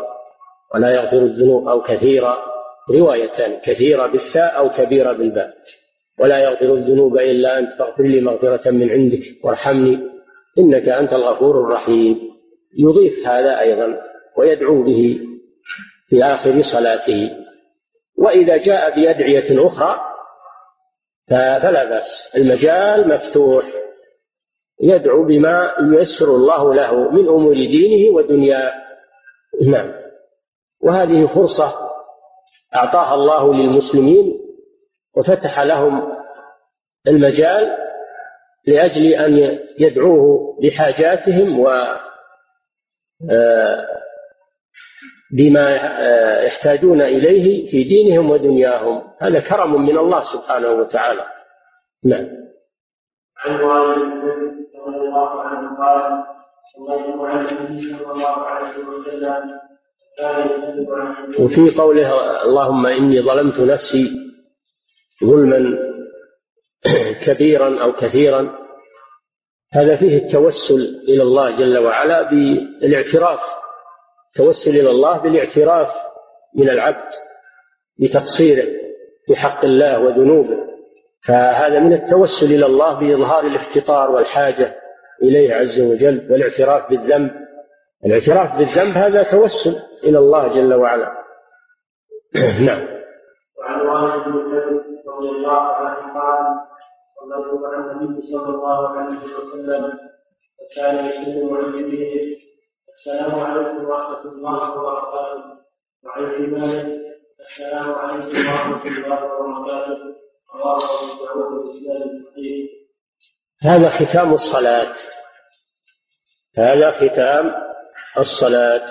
ولا يغفر الذنوب أو كثيرا. روايتان كثيرة بالثاء أو كبيرة بالباء. ولا يغفر الذنوب إلا أنت فاغفر لي مغفرة من عندك وارحمني إنك أنت الغفور الرحيم. يضيف هذا أيضا ويدعو به في آخر صلاته. وإذا جاء بأدعية أخرى فلا بأس. المجال مفتوح. يدعو بما ييسر الله له من أمور دينه ودنياه. نعم. وهذه فرصة أعطاها الله للمسلمين وفتح لهم المجال لأجل أن يدعوه بحاجاتهم و آه، بما آه، يحتاجون إليه في دينهم ودنياهم. هذا كرم من الله سبحانه وتعالى. نعم. عن رضي الله عنه قال صليت مع النبي صلى الله عليه وسلم. وفي قوله اللهم إني ظلمت نفسي ظلما كبيرا أو كثيرا. هذا فيه التوسل إلى الله جل وعلا بالاعتراف التوسل إلى الله بالاعتراف من العبد بتقصيره في حق الله وذنوبه. فهذا من التوسل إلى الله بإظهار الافتقار والحاجة إليه عز وجل والاعتراف بالذنب. الاعتراف بالذنب هذا توسل إلى الله جل وعلا. نعم. وعن والد بن رضي الله عنه قال صليت مع النبي صلى الله عليه وسلم وكان يسلم عن السلام عليكم ورحمة الله وبركاته. وعن مالك السلام عليكم ورحمة الله وبركاته. هذا ختام الصلاة. هذا ختام الصلاة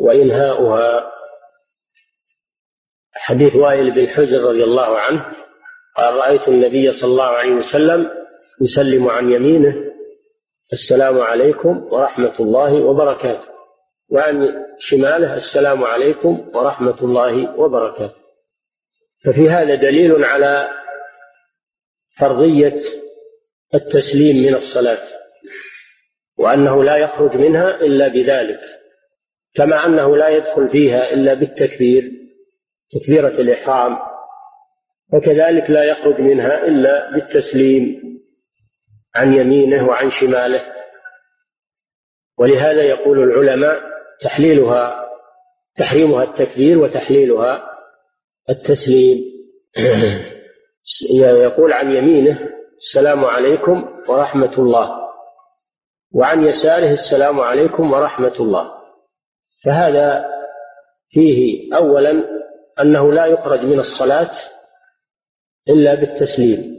وإنهاؤها. حديث وائل بن حجر رضي الله عنه قال رأيت النبي صلى الله عليه وسلم يسلم عن يمينه السلام عليكم ورحمة الله وبركاته. وعن شماله السلام عليكم ورحمة الله وبركاته. ففي هذا دليل على فرضية التسليم من الصلاة وأنه لا يخرج منها إلا بذلك كما أنه لا يدخل فيها إلا بالتكبير تكبيرة الإحرام وكذلك لا يخرج منها إلا بالتسليم. عن يمينه وعن شماله. ولهذا يقول العلماء تحليلها تحريمها التكبير وتحليلها التسليم. يقول عن يمينه السلام عليكم ورحمة الله وعن يساره السلام عليكم ورحمة الله. فهذا فيه أولا أنه لا يخرج من الصلاة إلا بالتسليم.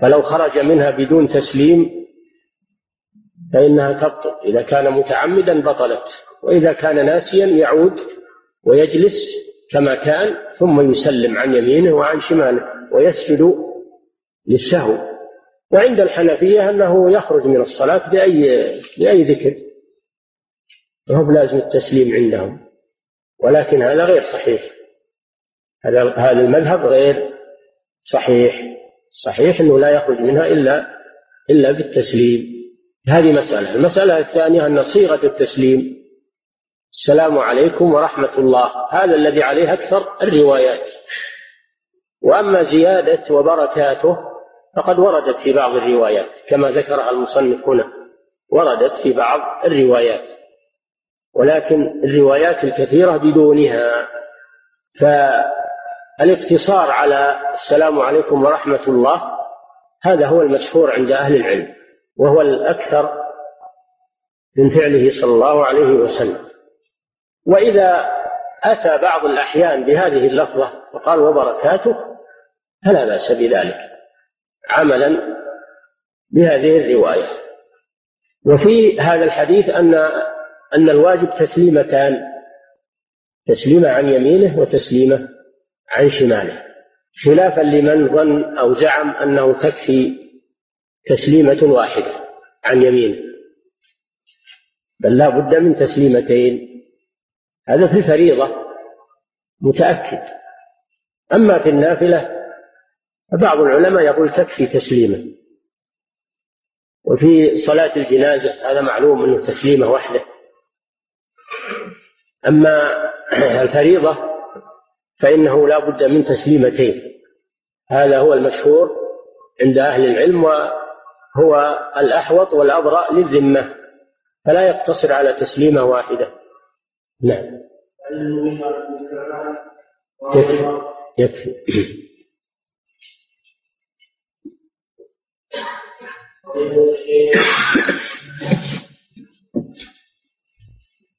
فلو خرج منها بدون تسليم فإنها تبطل. إذا كان متعمدا بطلت وإذا كان ناسيا يعود ويجلس كما كان ثم يسلم عن يمينه وعن شماله ويسجد للسهو. وعند الحنفية أنه يخرج من الصلاة بأي بأي ذكر وهو لازم التسليم عندهم. ولكن هذا غير صحيح. هذا هذا المذهب غير صحيح. صحيح أنه لا يخرج منها إلا إلا بالتسليم. هذه مسألة. المسألة الثانية أن صيغة التسليم السلام عليكم ورحمة الله. هذا الذي عليه أكثر الروايات. وأما زيادة وبركاته فقد وردت في بعض الروايات كما ذكرها المصنف هنا. وردت في بعض الروايات. ولكن الروايات الكثيرة بدونها. فالاقتصار على السلام عليكم ورحمة الله هذا هو المشهور عند أهل العلم وهو الأكثر من فعله صلى الله عليه وسلم. وإذا أتى بعض الأحيان بهذه اللفظة وقال وبركاته فلا بأس بذلك عملا بهذه الرواية. وفي هذا الحديث أن أن الواجب تسليمتان تسليمة عن يمينه وتسليمة عن شماله. خلافا لمن ظن أو زعم أنه تكفي تسليمة واحدة عن يمينه. بل لا بد من تسليمتين. هذا في الفريضة متأكد. أما في النافلة فبعض العلماء يقول تكفي تسليمة. وفي صلاة الجنازة هذا معلوم أنه تسليمة واحدة. أما الفريضة فإنه لا بد من تسليمتين هذا هو المشهور عند أهل العلم وهو الأحوط والأبرأ للذمة فلا يقتصر على تسليمة واحدة نعم يكفي يكفي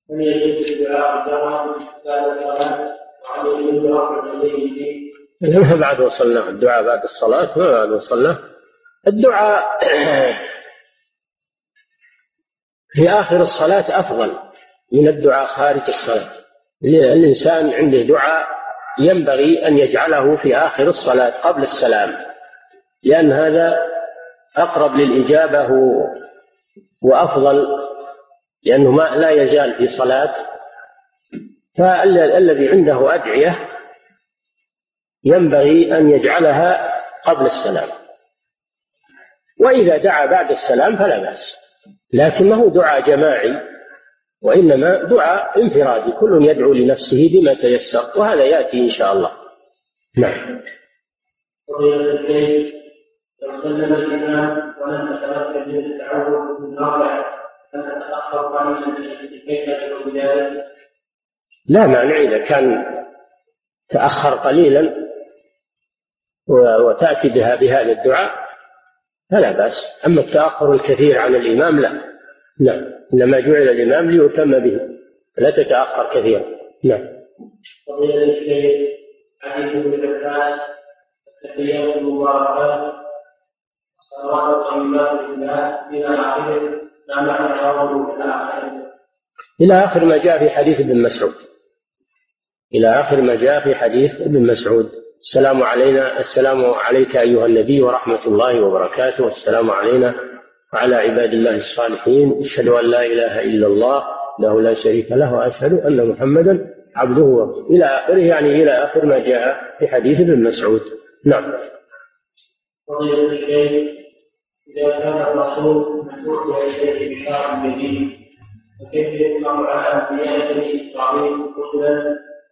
من يجوز الدعاء بعد ما وصلنا. الدعاء بعد الصلاة ما بعد وصلنا؟ الدعاء في آخر الصلاة أفضل من الدعاء خارج الصلاة. الإنسان عنده دعاء ينبغي أن يجعله في آخر الصلاة قبل السلام لأن هذا أقرب للإجابة وأفضل لأنه ما لا يزال في صلاة فالذي عنده أدعية ينبغي أن يجعلها قبل السلام. وإذا دعا بعد السلام فلا بأس لكن ما هو دعاء جماعي وإنما دعاء انفرادي كل يدعو لنفسه بما تيسر وهذا يأتي إن شاء الله. نعم. لو سلم الإمام ولم من بذلك؟ لا مانع إذا كان تأخر قليلا وتأتي بها بهذا الدعاء فلا بأس. أما التأخر الكثير عن الإمام لا. نعم. إنما جعل الإمام ليتم به. لا تتأخر كثيرا. نعم. الشيخ ابن عباس التحيات المباركات إلى آخر ما جاء في حديث ابن مسعود. إلى آخر ما جاء في حديث ابن مسعود. السلام علينا السلام عليك أيها النبي ورحمة الله وبركاته. والسلام علينا وعلى عباد الله الصالحين. أشهد أن لا إله إلا الله له لا شريك له وأشهد أن محمدا عبده ورسوله. إلى آخره يعني إلى آخر ما جاء في حديث ابن مسعود. نعم. إذا كان الرسول مسؤول بشرع جديد فكيف على أنبياء بني إسرائيل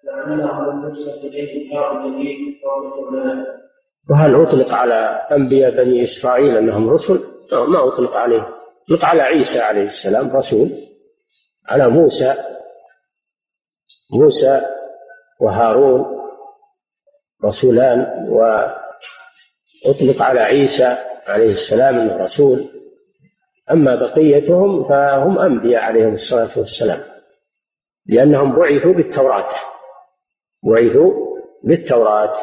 لأنهم وهل أطلق على أنبياء بني إسرائيل أنهم رسل؟ ما أطلق عليه. أطلق على عيسى عليه السلام رسول على موسى موسى وهارون رسولان وأطلق على عيسى عليه السلام إنه رسول. أما بقيتهم فهم أنبياء عليهم الصلاة والسلام لأنهم بعثوا بالتوراة. بعثوا بالتوراة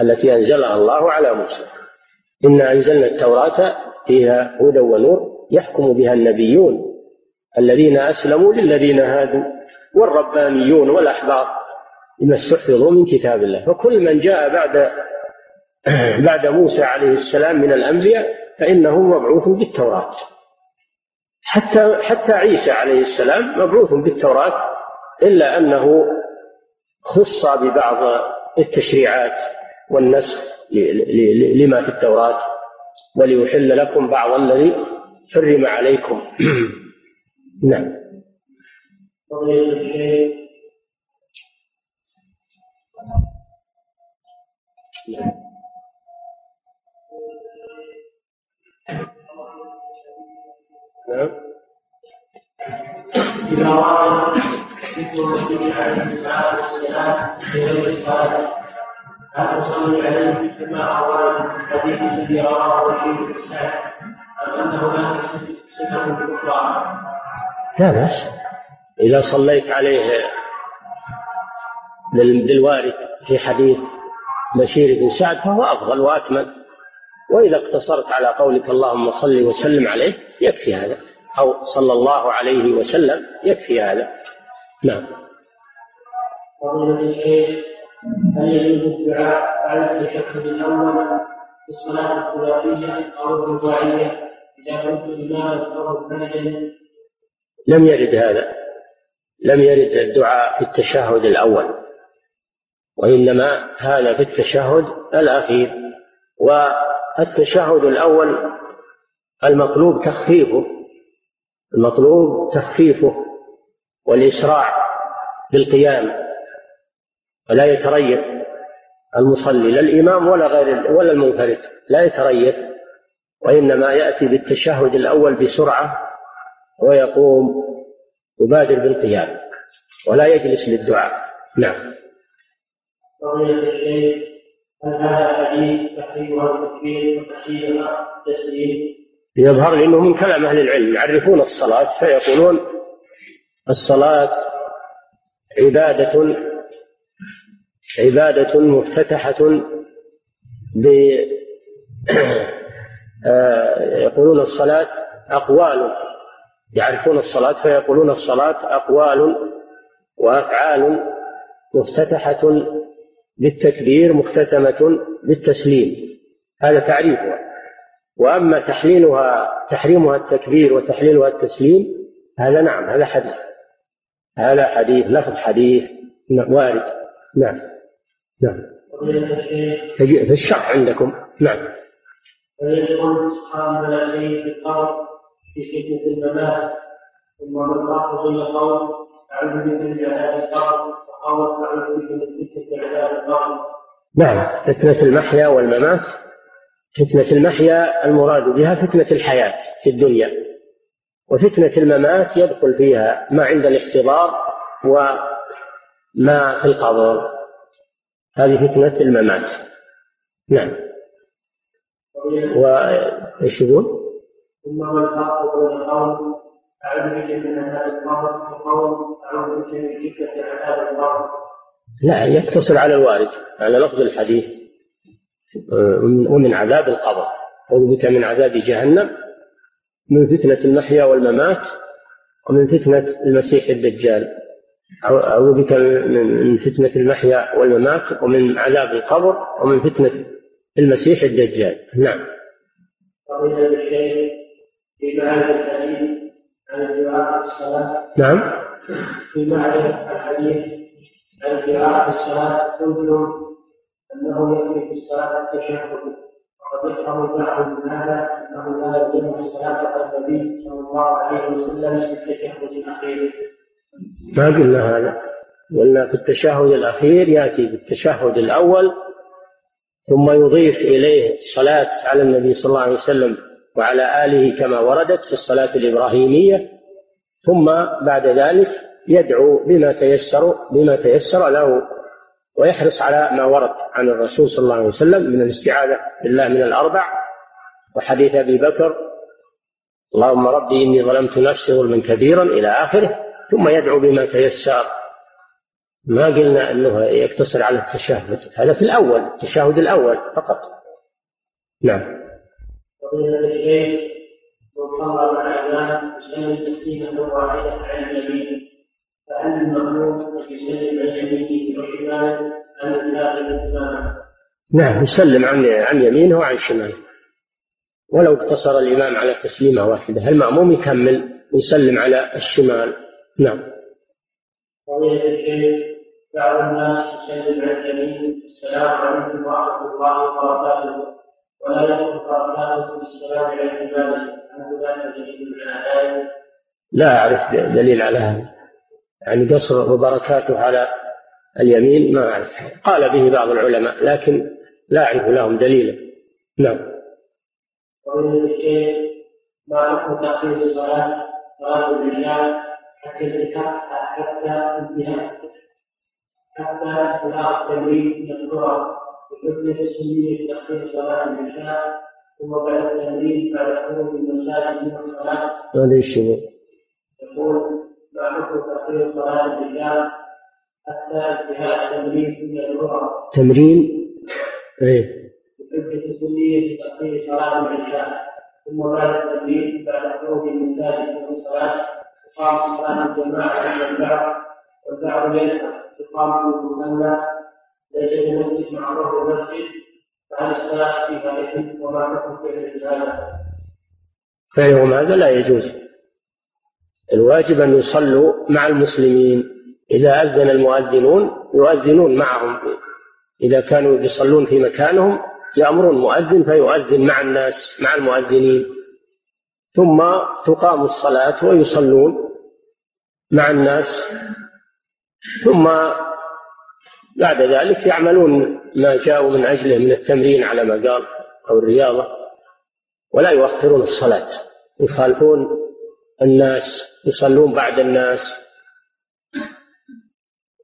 التي أنزلها الله على موسى. إنا أنزلنا التوراة فيها هدى ونور يحكم بها النبيون الذين أسلموا للذين هادوا والربانيون والأحبار. بما استحفظوا من كتاب الله. فكل من جاء بعد بعد موسى عليه السلام من الأنبياء فإنه مبعوث بالتوراة. حتى حتى عيسى عليه السلام مبعوث بالتوراة إلا أنه خص ببعض التشريعات والنسخ لما في التوراة وليحل لكم بعض الذي حرم عليكم. نعم. نعم. لا؟ لا بأس. إذا صليت عليه بالوارد في حديث بشير بن سعد فهو أفضل وأكمل. وإذا اقتصرت على قولك اللهم صل وسلم عليه يكفي هذا. أو صلى الله عليه وسلم يكفي هذا. نعم. فضيلة الشيخ هل يجوز الدعاء على التشهد الأول في الصلاة الثلاثية أو الرباعية إذا كنت إماما أو لم يرد هذا. لم يرد الدعاء في التشهد الأول. وإنما هذا في التشهد الأخير. والتشهد الأول المطلوب تخفيفه. المطلوب تخفيفه. والإسراع بالقيام ولا يتريث المصلي لا الإمام ولا غير ولا المنفرد لا يتريث وإنما يأتي بالتشهد الأول بسرعة ويقوم يبادر بالقيام ولا يجلس للدعاء نعم. فضيلة الشيخ هل هذا حديث تحريم التكبير وتحسينها التسليم يظهر لي انه من كلام أهل العلم يعرفون الصلاة فيقولون الصلاة عبادة عبادة مفتتحة ب آه، يقولون الصلاة أقوال. يعرفون الصلاة فيقولون الصلاة أقوال وأفعال مفتتحة بالتكبير مختتمة بالتسليم هذا تعريفها. وأما تحليلها تحريمها التكبير وتحليلها التسليم هذا نعم هذا حديث. هذا حديث لفظ حديث وارد. نعم. نعم. في الشرح عندكم. نعم. فيدخل في القبر في فتنة الممات ثم من قال قول أعوذ بك من عذاب القبر وقول أعوذ بك من فتنة عذاب القبر نعم. فتنة المحيا والممات. فتنة المحيا المراد بها فتنة الحياة في الدنيا. وفتنة الممات يدخل فيها ما عند الاحتضار وما في القبر. هذه فتنة الممات. نعم. وإيش يقول؟ ثم هو الفرق بين القول أعوذ بك من عذاب القبر. وقول أعوذ بك من فتنة عذاب القبر. لا يقتصر على الوارد على لفظ الحديث. ومن عذاب القبر. أعوذ بك من عذاب جهنم. من فتنة المحيا والممات ومن فتنة المسيح الدجال. أعوذ بك من فتنة المحيا والممات ومن عذاب القبر ومن فتنة المسيح الدجال. نعم. فضيلة الشيخ في معنى الحديث عن الدعاء الصلاة نعم في معنى الحديث عن الدعاء الصلاة قلت أنه يكفي في الصلاة التشهد. وقد يفهم البعض من هذا أنه لا يلزم الصلاة النبي صلى الله عليه وسلم في التشهد الأخير. ما قلنا هذا؟ قلنا في التشهد الأخير يأتي بالتشهد الأول ثم يضيف إليه الصلاة على النبي صلى الله عليه وسلم وعلى آله كما وردت في الصلاة الإبراهيمية ثم بعد ذلك يدعو بما تيسر بما تيسر له ويحرص على ما ورد عن الرسول صلى الله عليه وسلم من الاستعاذة بالله من الأربع. وحديث أبي بكر اللهم ربي إني ظلمت نفسي ظلما كبيرا إلى آخره ثم يدعو بما تيسر. ما قلنا أنه يقتصر على التشهد هذا في الأول التشهد الأول فقط. نعم. فضيلة الشيخ من صلى مع الإمام يسلم تسليمة واحدة عن اليمين. فهل المأموم يسلم عن يمينه وشماله أم الإمام؟ نعم يسلم عن عن يمينه وعن شماله. ولو اقتصر الإمام على تسليمة واحدة المأموم يكمل؟ ويسلم على الشمال. نعم. الشيخ بعض الناس يسلم عن يمينه السلام عليكم ورحمة الله وبركاته. ولا يدخل بركاته بالسلام على الإمام. هل ذلك دليل على ذلك؟ لا أعرف دليل على هذا. يعني قصر وبركاته على اليمين ما أعرف. قال به بعض العلماء لكن لا أعرف لهم دليلا. نعم. ما حكم تأخير الصلاة؟ صلاة العشاء حتى الانتهاء حتى انتهاء حتى انتهاء التمرين من الظهر بحجة سنية تأخير صلاة العشاء ثم بعد التمرين بعد خروج المساجد من الصلاة. هذا إيش يقول صلاة حتى انتهاء التمرين من تمرين إيه بحجة صلاة ثم بعد التمرين بعد خروج المساجد من الصلاة إقام صلاة الجماعة عند البعض والبعض يلحق إقامة المصلى ليس المسجد مع ظهر المسجد فهل الصلاة فيها إثم وما حكم فعل هذا؟ فعلهم هذا لا يجوز الواجب أن يصلوا مع المسلمين. إذا أذن المؤذنون يؤذنون معهم. إذا كانوا يصلون في مكانهم يأمرون مؤذن فيؤذن مع الناس مع المؤذنين. ثم تقام الصلاة ويصلون مع الناس. ثم بعد ذلك يعملون ما جاءوا من أجله من التمرين على ما قال أو الرياضة. ولا يؤخرون الصلاة. يخالفون الناس. يصلون بعد الناس.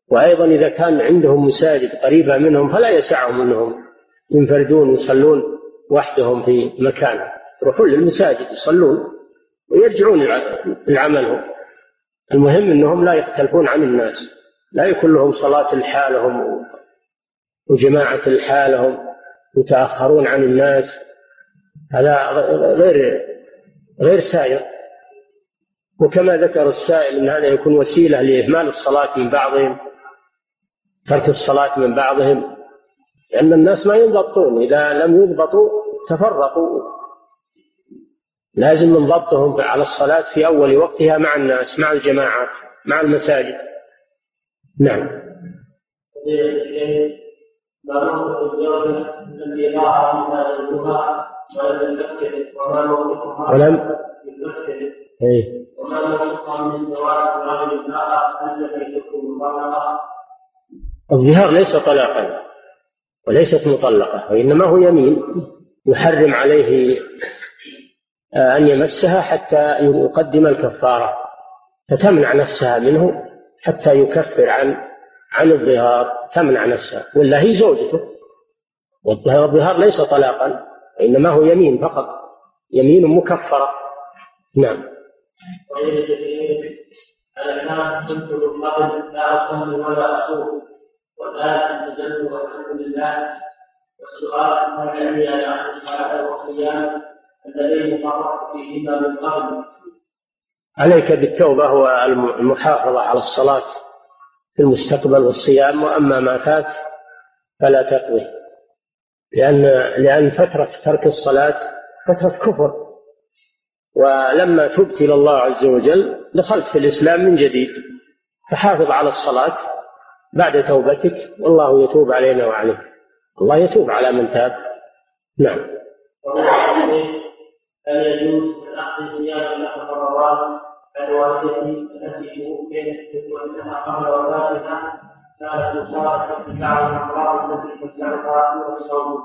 وأيضا إذا كان عندهم مساجد قريبة منهم فلا يسعهم أنهم ينفردون ويصلون وحدهم في مكان. يروحون للمساجد يصلون ويرجعون لعملهم المهم أنهم لا يختلفون عن الناس. لا يكون لهم صلاة لحالهم وجماعة لحالهم يتأخرون عن الناس. هذا غير غير سائر وكما ذكر السائل أن هذا يكون وسيلة لإهمال الصلاة من بعضهم ترك الصلاة من بعضهم لأن الناس ما ينضبطون إذا لم يضبطوا تفرقوا. لازم من ضبطهم على الصلاة في أول وقتها مع الناس مع الجماعات مع المساجد. نعم. ولم مطلقة الظهار ليس طلاقا وليست مطلقة وإنما هو يمين. يحرم عليه أن يمسها حتى يقدم الكفارة فتمنع نفسها منه حتى يكفر عن عن الظهار تمنع نفسها. ولا هي زوجته. والظهار ليس طلاقا وإنما هو يمين فقط يمين مكفرة. نعم. كنت لا أصلي ولا نزلت والحمد لله الصلاة والصيام فيهما من قبل عليك بالتوبة والمحافظة على الصلاة في المستقبل والصيام وأما ما فات فلا تقضي. لأن لأن فترة ترك الصلاة فترة كفر. ولما تبت إلى الله عز وجل دخلت في الإسلام من جديد فحافظ على الصلاة بعد توبتك والله يتوب علينا وعليك. الله يتوب على من تاب. نعم. هل يجوز أخذ صيام رمضان الوالدة التي توفيت وأنها قبل وفاتها؟ كانت مشاركة في بعض الأمراض التي تتبعها والصوم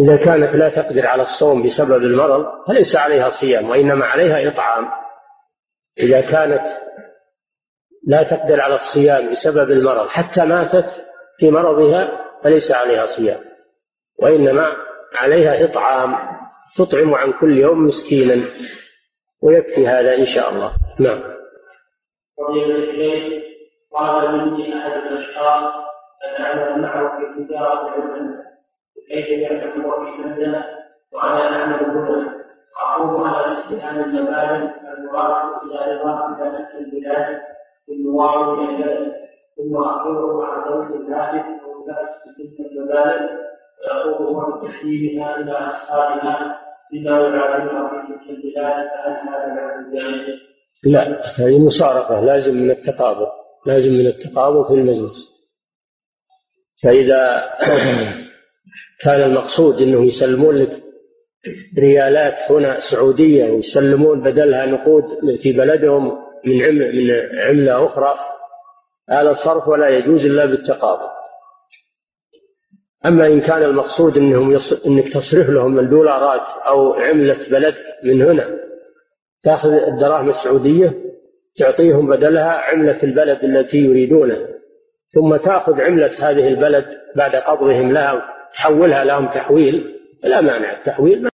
إذا كانت لا تقدر على الصوم بسبب المرض فليس عليها صيام وإنما عليها إطعام. إذا كانت لا تقدر على الصيام بسبب المرض حتى ماتت في مرضها فليس عليها صيام وإنما عليها إطعام. تطعم عن كل يوم مسكينا ويكفي هذا إن شاء الله. نعم. قال مني أحد الأشخاص أن أعمل معه في تجارة كيف يعمل في مبدأ وأنا أعمل هنا؟ أقوم على استئنان المبادئ المراد السائغة إلى نفس البلاد في المواطن البلد ثم أقوم على ضوء الهاتف أو بأس تلك المبادئ ويقوم هو بتسليمها إلى أصحابها بما يعلمها في تلك البلاد فهل هذا معنى ذلك؟ لا هذه مشاركة لازم من التقابل لازم من التقابل في المجلس. فإذا كان المقصود أنه يسلمون لك ريالات هنا سعودية ويسلمون بدلها نقود في بلدهم من من عملة أخرى. هذا الصرف ولا يجوز إلا بالتقابل أما إن كان المقصود أنهم يص... أنك تصرف لهم الدولارات أو عملة بلد من هنا تأخذ الدراهم السعودية تعطيهم بدلها عملة البلد التي يريدونها ثم تأخذ عملة هذه البلد بعد قبضهم لها تحولها لهم تحويل لا مانع. التحويل